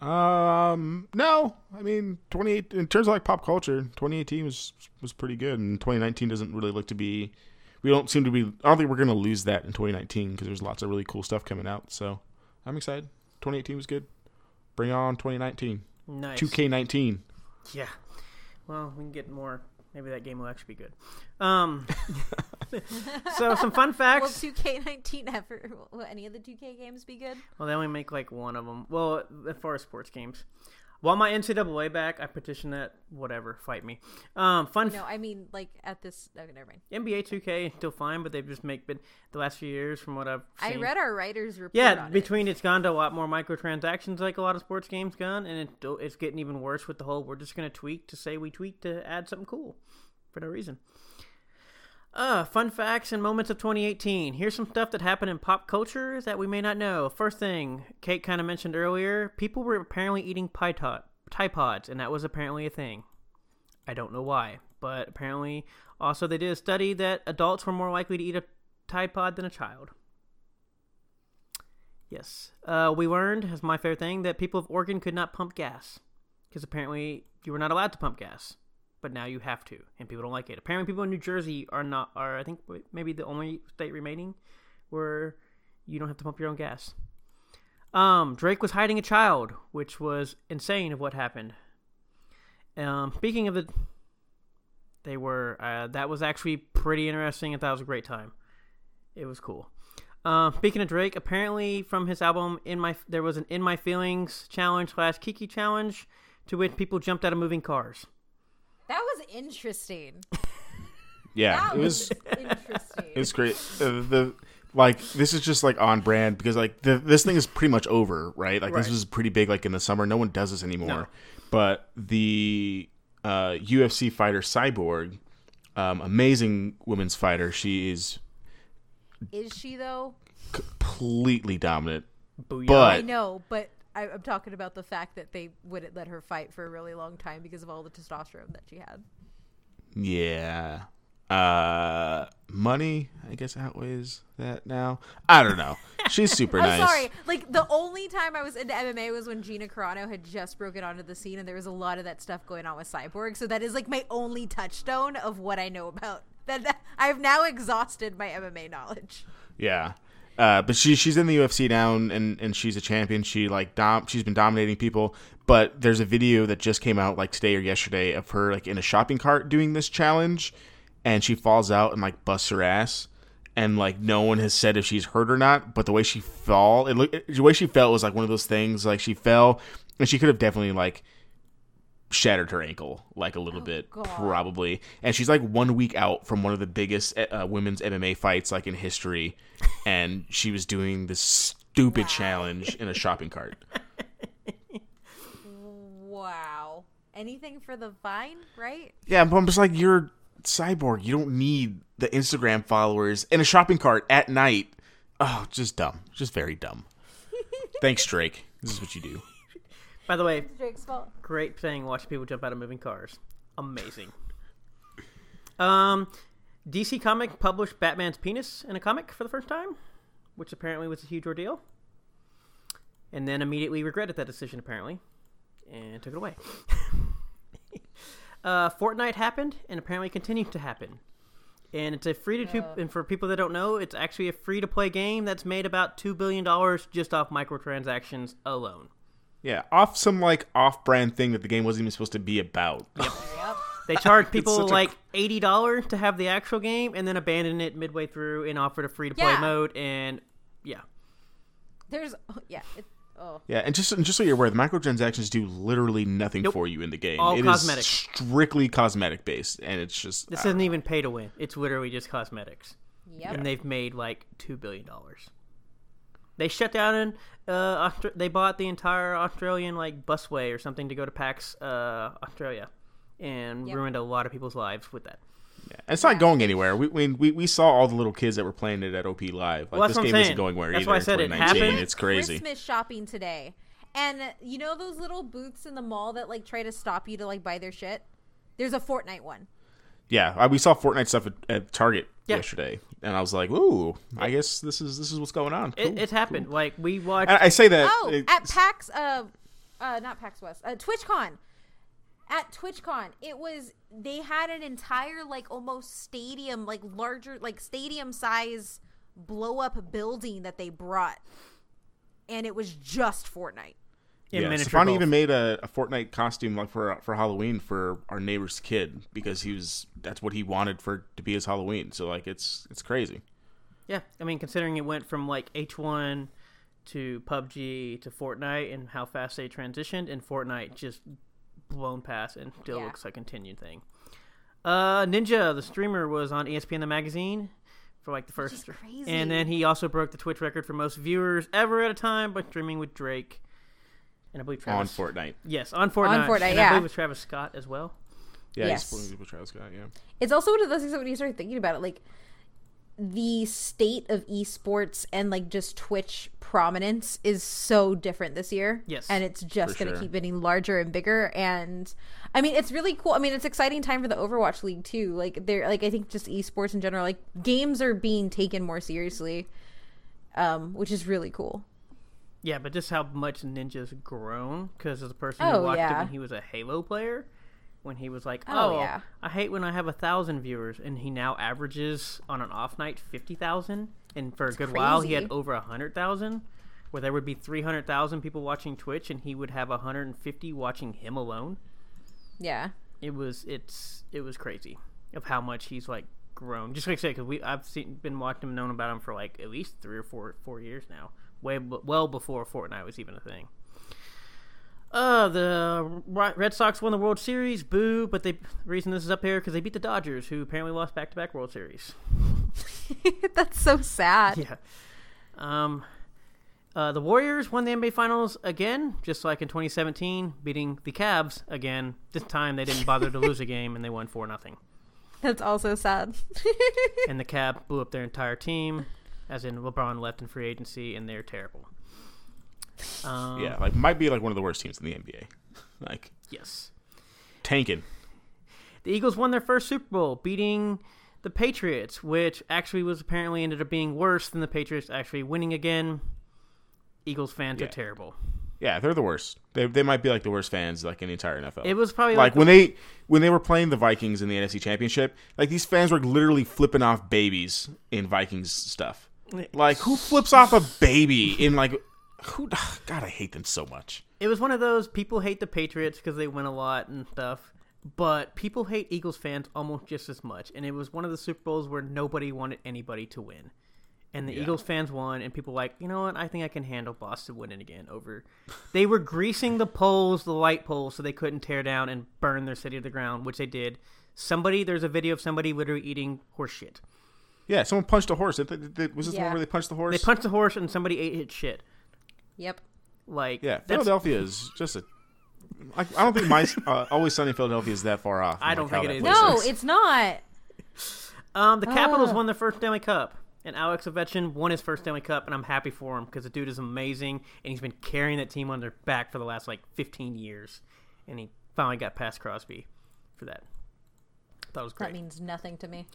Um, no, I mean, 28 in terms of like pop culture, 2018 was was pretty good, and 2019 doesn't really look to be. We don't seem to be. I don't think we're gonna lose that in 2019 because there's lots of really cool stuff coming out. So I'm excited. 2018 was good. Bring on 2019. Nice. 2K19. Yeah. Well, we can get more. Maybe that game will actually be good. Um. so some fun Will facts. 2K19 ever, will any of the 2K games be good? Well, they only make like one of them. Well, as far as sports games, While my NCAA back, I petition that. Whatever, fight me. Um, fun. No, I mean like at this. Okay, never mind. NBA 2K still fine, but they've just make been the last few years from what I've I read our writers report. Yeah, between it's gone to a lot more microtransactions, like a lot of sports games gone, and it, it's getting even worse with the whole. We're just gonna tweak to say we tweak to add something cool, for no reason. Uh, fun facts and moments of 2018. Here's some stuff that happened in pop culture that we may not know. First thing, Kate kind of mentioned earlier, people were apparently eating pie tot, Tide Pods, and that was apparently a thing. I don't know why, but apparently, also they did a study that adults were more likely to eat a Tide Pod than a child. Yes. Uh, we learned, as my favorite thing, that people of Oregon could not pump gas. Because apparently you were not allowed to pump gas. But now you have to, and people don't like it. Apparently people in New Jersey are not, are I think maybe the only state remaining where you don't have to pump your own gas. Um, Drake was hiding a child, which was insane of what happened. Um, speaking of the, they were, uh, that was actually pretty interesting. Thought it was a great time. It was cool. Uh, speaking of Drake, apparently from his album "In My," there was an "In My Feelings" challenge slash Kiki challenge, to which people jumped out of moving cars. That was interesting. Yeah, That it was interesting. It's great. Uh, the like this is just like on brand because like the, this thing is pretty much over, right? Like this Right. was pretty big like in the summer. No one does this anymore. No. But the uh, UFC fighter Cyborg, um, amazing women's fighter. She is Is she though? completely dominant. Booyah. But- I know, but I, I'm talking about the fact that they wouldn't let her fight for a really long time because of all the testosterone that she had. Yeah. Uh, money, I guess, outweighs that now. I don't know. She's super I'm nice. sorry. Like the only time I was into MMA was when Gina Carano had just broken onto the scene, and there was a lot of that stuff going on with Cyborg. So that is like my only touchstone of what I know about. That I've now exhausted my MMA knowledge. Yeah. Uh, but she she's in the UFC now and, and, she's a champion. She like dom she's been dominating people. But there's a video that just came out like today or yesterday of her like in a shopping cart doing this challenge, and she falls out and like busts her ass. And like no one has said if she's hurt or not, but the way she fell, it look the way she fell was like one of those things. Like she fell, and she could have definitely like shattered her ankle like a little bit God. probably. And she's like one week out from one of the biggest uh, women's mma fights like in history. And she was doing this stupid challenge in a shopping cart. Wow. Anything for the Vine, right? yeah but i'm just like you're cyborg. You don't need the instagram followers in a shopping cart at night. Oh just dumb. Just very dumb. Thanks drake. This is what you do By the way, Drake's fault. great thing watching people jump out of moving cars. Amazing. Um, DC Comic published Batman's penis in a comic for the first time, which apparently was a huge ordeal. And then immediately regretted that decision, apparently, and took it away. uh, Fortnite happened and apparently continued to happen. And it's a free to and for people that don't know, it's actually a free to play game that's made about two billion dollars just off microtransactions alone. Yeah off some like off-brand thing that the game wasn't even supposed to be about Yep. They charge people such a- like eighty dollars to have the actual game, and then abandon it midway through and offered a free to play Yeah. mode. And yeah, There's oh, yeah. It, oh. Yeah, and just and just so you're aware, the microtransactions do literally nothing Nope. for you in the game. All It is cosmetic. strictly cosmetic based, and it's just this I don't isn't even pay to win; it's literally just cosmetics, Yep. and they've made like two billion dollars. They shut down and uh, Austra- they bought the entire Australian like busway or something to go to PAX uh, Australia, and Yep. ruined a lot of people's lives with that. Yeah. it's not going anywhere. We, we we we saw all the little kids that were playing it at OP Live. Like Well, that's this what I'm game saying. isn't going where That's either. why I said it happened. It's crazy. Christmas shopping today, and you know those little booths in the mall that like try to stop you to like buy their shit. There's a Fortnite one. Yeah, we saw Fortnite stuff at, at Target Yeah. yesterday, and I was like, "Ooh, I guess this is this is what's going on." It, Cool. it happened. Like we watched. I, I say that. Oh, it- at PAX, uh, uh, not PAX West, uh, TwitchCon. At TwitchCon, it was they had an entire like almost stadium, like larger, like stadium size blow up building that they brought, and it was just Fortnite. In yeah, miniature Stefani golf. even made a, a Fortnite costume like for for Halloween for our neighbor's kid because he was that's what he wanted for to be his Halloween. So like it's it's crazy. Yeah, I mean, considering it went from like H one to PUBG to Fortnite and how fast they transitioned, and Fortnite just blown past and still Yeah. looks like a continued thing. Uh, Ninja, the streamer, was on ESPN the magazine for like the Which first, is crazy. and then he also broke the Twitch record for most viewers ever at a time by streaming with Drake. And I believe on Fortnite. Yes, on Fortnite. On Fortnite, and yeah. I believe it was Travis Scott as well. Yeah, Yes. he's with Travis Scott. Yeah. it's also one of those things that when you start thinking about it, like the state of esports and like just Twitch prominence is so different this year. Yes. And it's just going to sure. keep getting larger and bigger. And I mean, it's really cool. I mean, it's exciting time for the Overwatch League too. Like they're like, I think just esports in general, like games are being taken more seriously. Um, which is really cool. Yeah, but just how much Ninja's grown because as a person Oh, who watched it yeah. when he was a Halo player, when he was like, Oh, "Oh, yeah. I hate when I have a thousand viewers," and he now averages on an off night fifty thousand, and for a good while he had over a hundred thousand, where there would be three hundred thousand people watching Twitch, and he would have hundred and fifty watching him alone. Yeah. It was it's it was crazy of how much he's like grown. Just like I said, because we I've seen been watching him, known about him for like at least three or four four years now, way b- well before Fortnite was even a thing. Uh, the Red Sox won the World Series. Boo! But they the reason this is up here because they beat the Dodgers, who apparently lost back to back World Series. That's so sad. Yeah. Um, uh, the Warriors won the NBA Finals again, just like in 2017, beating the Cavs again. This time they didn't bother to lose a game and they won four nothing. That's also sad. and the Cavs blew up their entire team, as in LeBron left in free agency, and they're terrible. Um, Yeah, like might be like one of the worst teams in the NBA. Like Yes. tanking. The Eagles won their first Super Bowl, beating the Patriots, which actually was apparently ended up being worse than the Patriots actually winning again. Eagles fans are terrible. Yeah, they're the worst. They they might be like the worst fans like in the entire NFL. It was probably like like, when they when they were playing the Vikings in the NFC Championship, like these fans were literally flipping off babies in Vikings stuff. Like who flips off a baby in like who? God, I hate them so much. it was one of those people hate the Patriots because they win a lot and stuff, but people hate Eagles fans almost just as much. And it was one of the Super Bowls where nobody wanted anybody to win. And the Yeah. Eagles fans won, and people were like, you know what? I think I can handle Boston winning again. Over, they were greasing the poles, the light poles, so they couldn't tear down and burn their city to the ground, which they did. Somebody, there's a video of somebody literally eating horse shit. Yeah, someone punched a horse. Was this the Yeah. one where they punched the horse? They punched the horse, and somebody ate his shit. Yep. Like, yeah, that's, Philadelphia is just a. Like, I don't think my uh, Always Sunny Philadelphia is that far off. I don't how think it that is. place No, it's not. Um, the Capitals Ah. won their first Stanley Cup, and Alex Ovechkin won his first Stanley Cup, and I'm happy for him because the dude is amazing, and he's been carrying that team on their back for the last like 15 years, and he finally got past Crosby for that. Thought it was That means nothing to me.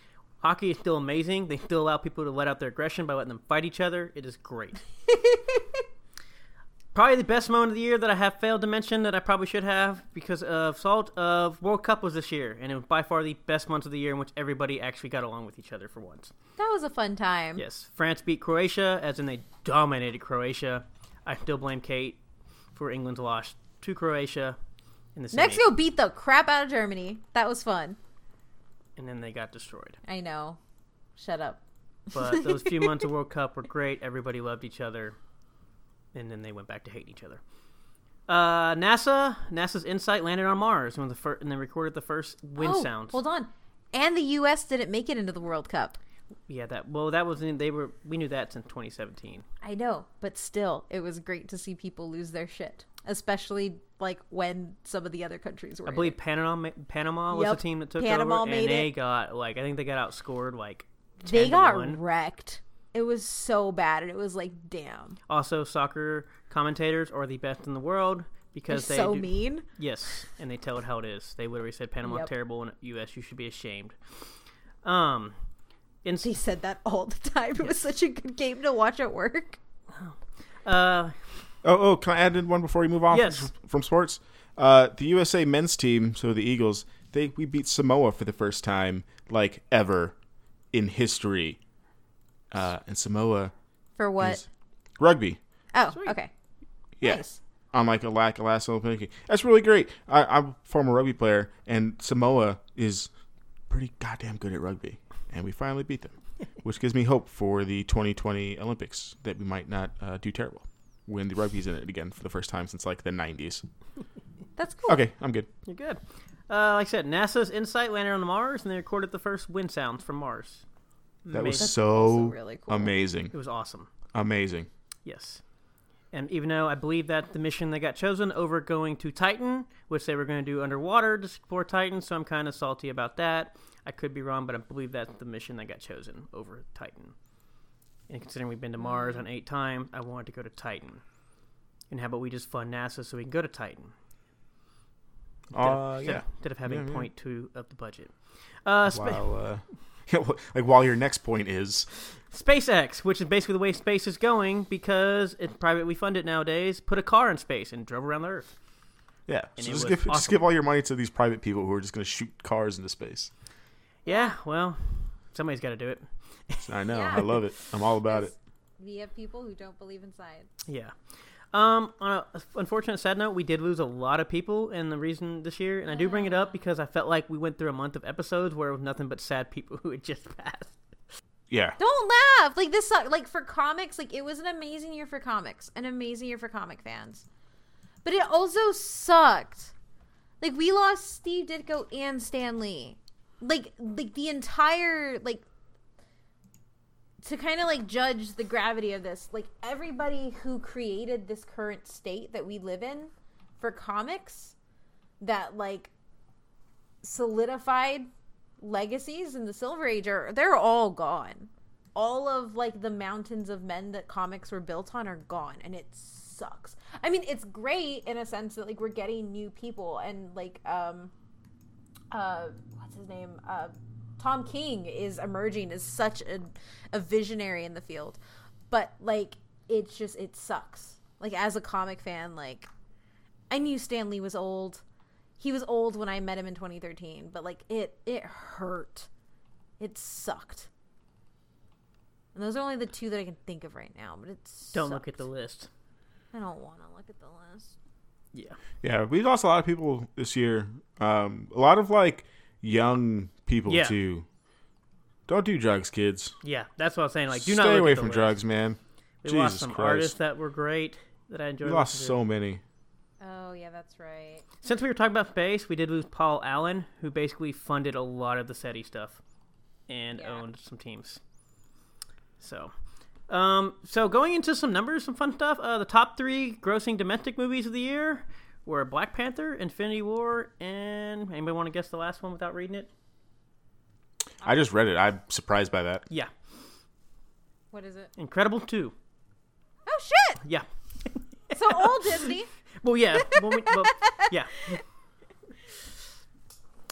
Hockey is still amazing. They still allow people to let out their aggression by letting them fight each other. It is great. probably the best moment of the year that I have failed to mention that I probably should have because of Salt of World Cup was this year, and it was by far the best month of the year in which everybody actually got along with each other for once. That was a fun time. Yes, France beat Croatia, as in they dominated Croatia. I still blame Kate for England's loss to Croatia in the Mexico beat the crap out of Germany. That was fun. And then they got destroyed. I know. Shut up. But those few months of World Cup were great. Everybody loved each other, and then they went back to hate each other. Uh, NASA, NASA's InSight landed on Mars when the fir- and they recorded the first wind oh, sounds. hold on. And the U.S. didn't make it into the World Cup. Yeah, that well, that was in, they were we knew that since 2017. I know, but still, it was great to see people lose their shit, especially like when some of the other countries were. I believe. Panama Panama was Yep, the team that took Panama over, and they it. got like I think they got outscored like. 10 they got 1. wrecked. It was so bad, and it was like, damn, Also, soccer commentators are the best in the world they're because they so do- mean. Yes, and they tell it how it is. They literally said Panama Yep. terrible and U.S. You should be ashamed. Um, and They said that all the time. It was such a good game to watch at work. uh, Oh, oh, can I add in one before we move on Yes. from, from sports? Uh, the USA men's team, so the Eagles, they we beat Samoa for the first time like ever in history. Uh, and Samoa For what? rugby. oh, Sweet. okay. Yeah. Nice. On like a lack of last Olympic. That's really great. I, I'm a former rugby player, and Samoa is pretty goddamn good at rugby, and we finally beat them, which gives me hope for the 2020 Olympics that we might not uh, do terrible. When the rugby's in it again for the first time since like the 90s. That's cool. Okay, I'm good. You're good. Uh, like I said, NASA's InSight landed on Mars, and they recorded the first wind sounds from Mars. That was Amazing. so really cool. amazing. It was awesome. Amazing. Yes. And even though I believe that the mission they got chosen over going to Titan, which they were going to do underwater to explore Titan, so I'm kind of salty about that. I could be wrong, but I believe that's the mission that got chosen over Titan. And considering we've been to Mars on eight times, I wanted to go to Titan. And how about we just fund NASA so we can go to Titan? Uh, instead, yeah. of, instead of having Yeah, yeah. point two of the budget. Uh, spa- While, uh, like while your next point is SpaceX, which is basically the way space is going because it's privately funded nowadays, put a car in space and drove around the Earth. yeah, And so just give just give all your money to these private people who are just going to shoot cars into space. Yeah, well, somebody's got to do it. I know, Yeah. I love it. I'm all about it. We have people who don't believe in science. Yeah. Um, on a unfortunate sad note, we did lose a lot of people in the reason this year, and I do bring it up because I felt like we went through a month of episodes where it was nothing but sad people who had just passed. Yeah, Don't laugh. Like this sucked. Like for comics, like it was an amazing year for comics, an amazing year for comic fans. But it also sucked. Like we lost Steve Ditko and Stan Lee. Like like the entire like to kind of like judge the gravity of this, like everybody who created this current state that we live in for comics that like solidified legacies in the silver age are they're all gone. All of like the mountains of men that comics were built on are gone and it sucks. I mean it's great in a sense that like we're getting new people and like um uh what's his name? Uh tom king is emerging as such a, a visionary in the field but like it's just it sucks like as a comic fan like i knew stan lee was old he was old when I met him in 2013, but like it it hurt. It sucked. And those are only the two that I can think of right now, but it's Don't look at the list. I don't want to look at the list. Yeah. yeah. We lost a lot of people this year. Um, a lot of like young people Yeah. too. Don't do drugs, kids. Yeah, that's what I was saying. Like, do Stay not look away from list. drugs, man. We Jesus lost some Christ. artists that were great that I enjoyed. We lost listening to. so many. Oh yeah, that's right. Since we were talking about space, we did lose Paul Allen, who basically funded a lot of the SETI stuff and Yeah. owned some teams. So, um, so going into some numbers, some fun stuff. Uh, the top three grossing domestic movies of the year were Black Panther, Infinity War, and anybody want to guess the last one without reading it? I just read it. I'm surprised by that. Yeah, What is it? Incredible Two. Oh shit! Yeah. So old Disney. Well, yeah. Well, we, well, yeah.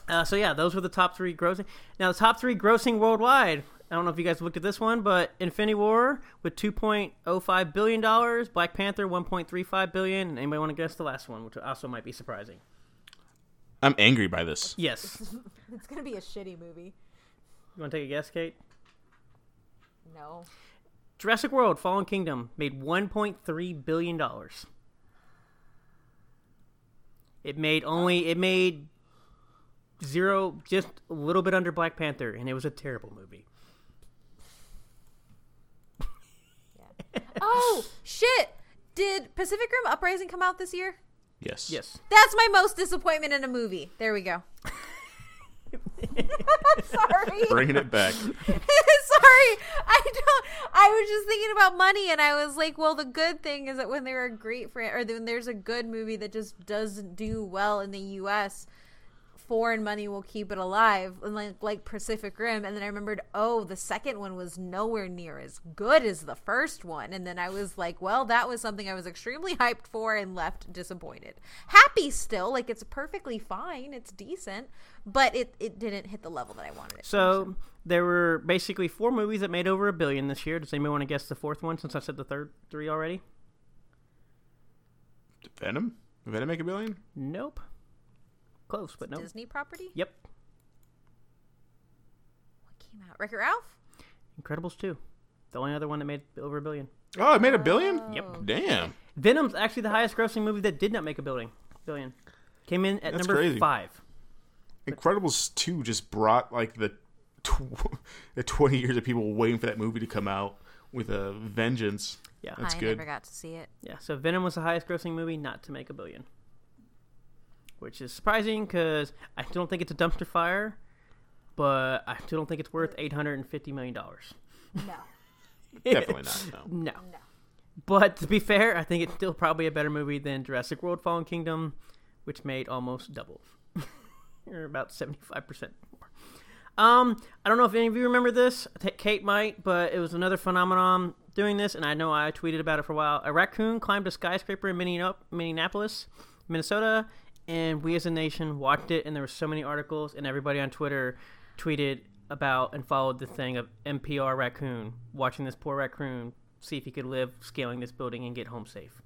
Uh, so yeah, those were the top three grossing. Now the top three grossing worldwide. I don't know if you guys looked at this one, but Infinity War with two point oh five billion dollars, Black Panther one point three five billion. Anybody want to guess the last one, which also might be surprising? I'm angry by this. Yes. It's gonna be a shitty movie. You want to take a guess, Kate? No. Jurassic World: Fallen Kingdom made one point three billion dollars. It made only it made zero, just a little bit under Black Panther, and it was a terrible movie. Oh shit! Did Pacific Rim Uprising come out this year? Yes. Yes. That's my most disappointment in a movie. There we go. Sorry. Bringing it back. Sorry. I don't I was just thinking about money and I was like, well, the good thing is that when there are great fran- or when there's a good movie that just doesn't do well in the US, foreign money will keep it alive. And like like Pacific Rim and then I remembered, oh, the second one was nowhere near as good as the first one. And then I was like, well, that was something I was extremely hyped for and left disappointed. Happy still, like it's perfectly fine, it's decent, but it it didn't hit the level that I wanted it. to. So there were basically four movies that made over a billion this year. Does anybody want to guess the fourth one? Since I said the third three already. Venom? Did Venom make a billion? Nope. Close, but no. Disney property? Yep. What came out? Wreck-It Ralph? Incredibles two. The only other one that made over a billion. Oh, it made a billion? Oh. Yep. Damn. Venom's actually the highest grossing movie that did not make a billion. Billion. Came in at That's number crazy. five. Incredibles 2 just brought like the tw- the 20 years of people waiting for that movie to come out with a vengeance. Yeah, That's I good. never got to see it. yeah. So Venom was the highest grossing movie not to make a billion, which is surprising because I still don't think it's a dumpster fire, but I still don't think it's worth eight hundred and fifty million dollars. No. Definitely not. No. No. No. But to be fair, I think it's still probably a better movie than Jurassic World: Fallen Kingdom, which made almost double, or about seventy-five percent more. Um, I don't know if any of you remember this. I think Kate might, but it was another phenomenon doing this, and I know I tweeted about it for a while. A raccoon climbed a skyscraper in Minneap- Minneapolis, Minnesota, and we as a nation watched it, and there were so many articles, and everybody on Twitter tweeted about and followed the thing of NPR raccoon watching this poor raccoon see if he could live scaling this building and get home safe.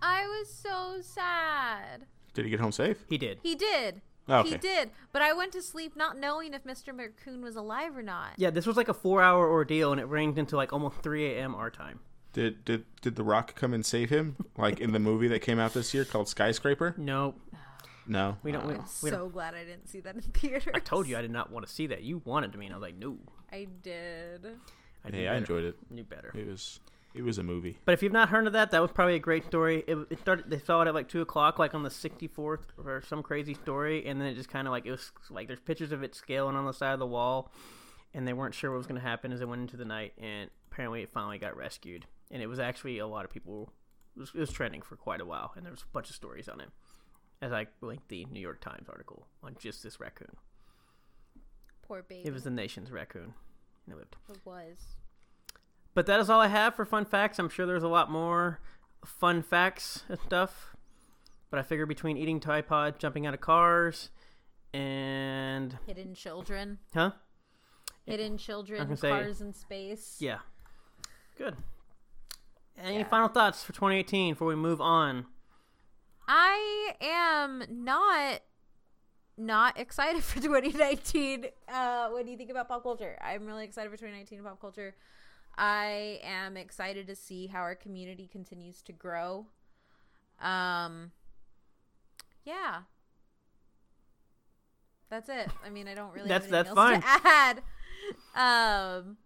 I was so sad. Did he get home safe? He did. He did. Oh, He did. But I went to sleep not knowing if Mr. Raccoon was alive or not. Yeah, this was like a four-hour ordeal, and it ranged into like almost 3 a.m. our time. Did did did The Rock come and save him? Like in the movie that came out this year called Skyscraper? No. No. we don't. We, I'm we so don't. glad I didn't see that in theaters. I told you I did not want to see that. You wanted to me, and I was like, no. I did. I knew Hey, I enjoyed it. Knew better. It was it was a movie. But if you've not heard of that, that was probably a great story. It, it started. They saw it at like two o'clock, like on the sixty fourth, or some crazy story, and then it just kind of like it was like there's pictures of it scaling on the side of the wall, and they weren't sure what was going to happen as it went into the night, and apparently it finally got rescued, and it was actually a lot of people. It was, it was trending for quite a while, and there was a bunch of stories on it, as I linked the New York Times article on just this raccoon. Poor baby. It was the nation's raccoon, and it lived. It was. But that is all I have for fun facts. I'm sure there's a lot more fun facts and stuff. But I figure between eating Tide Pod, jumping out of cars, and Hidden children. huh? Hidden children. gonna say- Cars in space. Yeah, good. Any Yeah. final thoughts for 2018 before we move on? I am not not excited for 2019 uh, when you think about pop culture. I'm really excited for 2019 pop culture. I am excited to see how our community continues to grow. Um yeah. That's it. I mean, I don't really That's- that's else to add. Um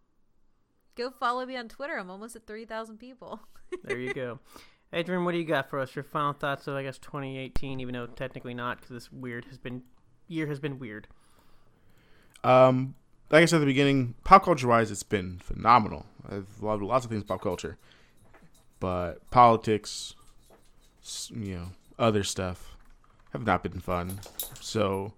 go follow me on Twitter. I'm almost at 3,000 people. There you go. Adrian, what do you got for us? Your final thoughts of I guess 2018, even though technically not, because this weird has been year has been weird. Um, like I said at the beginning, pop culture wise, it's been phenomenal. I've loved lots of things pop culture, but politics, you know, other stuff have not been fun. So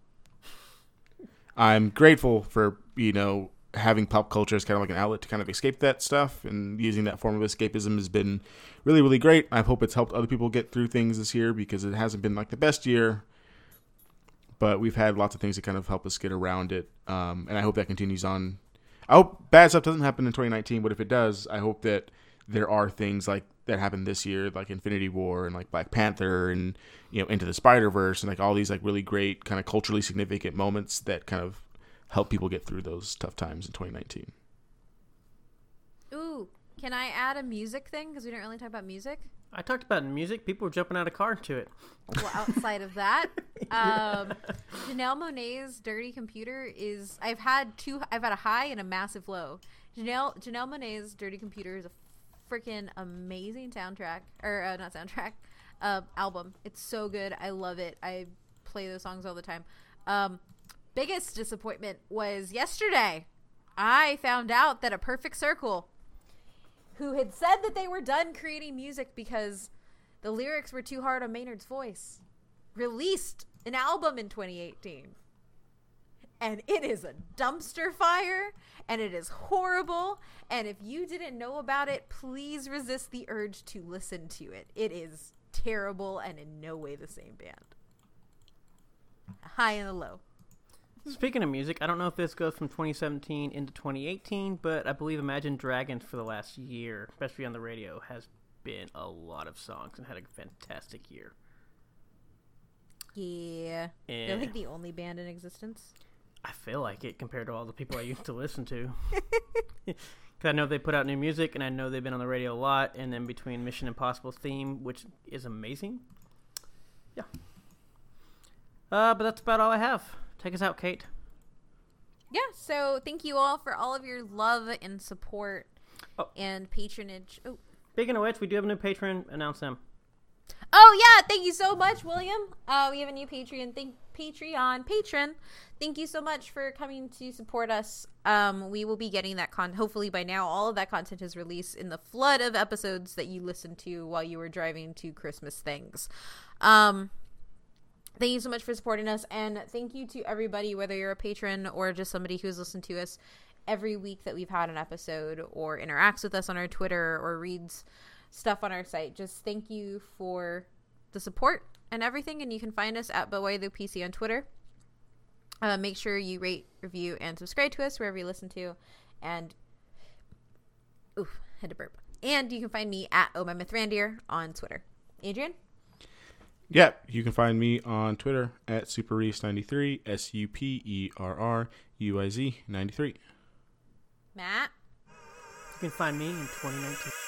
I'm grateful for you know having pop culture as kind of like an outlet to kind of escape that stuff, and using that form of escapism has been really really great. I hope it's helped other people get through things this year because it hasn't been like the best year but we've had lots of things that kind of help us get around it. Um, and I hope that continues on. I hope bad stuff doesn't happen in 2019, but if it does, I hope that there are things like that happened this year, like Infinity War and like Black Panther and you know Into the Spider Verse and like all these like really great kind of culturally significant moments that kind of help people get through those tough times in 2019. Ooh, can I add a music thing because we didn't really talk about music? I talked about music. People were jumping out of cars to it. well, outside of that, um, Janelle Monáe's "Dirty Computer" is. I've had two. I've had a high and a massive low. Janelle Janelle Monáe's "Dirty Computer" is a freaking amazing soundtrack, or uh, not soundtrack, uh, album. It's so good. I love it. I play those songs all the time. Um, biggest disappointment was yesterday. I found out that a Perfect Circle, who had said that they were done creating music because the lyrics were too hard on Maynard's voice, released an album in 2018. And it is a dumpster fire and it is horrible. And if you didn't know about it, please resist the urge to listen to it. It is terrible and in no way the same band. High and a low. Speaking of music, I don't know if this goes from 2017 into 2018, but I believe Imagine Dragons for the last year, especially on the radio, has been a lot of songs and had a fantastic year. Yeah. They're like the only band in existence. I feel like it compared to all the people I used to listen to. Because I know they put out new music, and I know they've been on the radio a lot. And then between Mission Impossible theme, which is amazing, yeah. Uh, but that's about all I have. Take us out, Kate. Yeah, so thank you all for all of your love and support Oh. and patronage. Oh, Speaking of which, we do have a new patron. Announce them. Oh yeah, thank you so much, William. Uh, we have a new Patreon. Thank Patreon patron. Thank you so much for coming to support us. Um, we will be getting that con. Hopefully by now, all of that content is released in the flood of episodes that you listened to while you were driving to Christmas things. Um, thank you so much for supporting us, and thank you to everybody, whether you're a patron or just somebody who's listened to us every week that we've had an episode or interacts with us on our Twitter or reads stuff on our site. Just thank you for the support and everything. And you can find us at the PC on Twitter. Uh, make sure you rate, review, and subscribe to us wherever you listen to. And, oof, had to burp. And you can find me at Oh My Myth Randier on Twitter. Adrian? Yep, you can find me on Twitter at SuperRuiz93, S U P E R R U I Z 93. Matt? You can find me in 2019.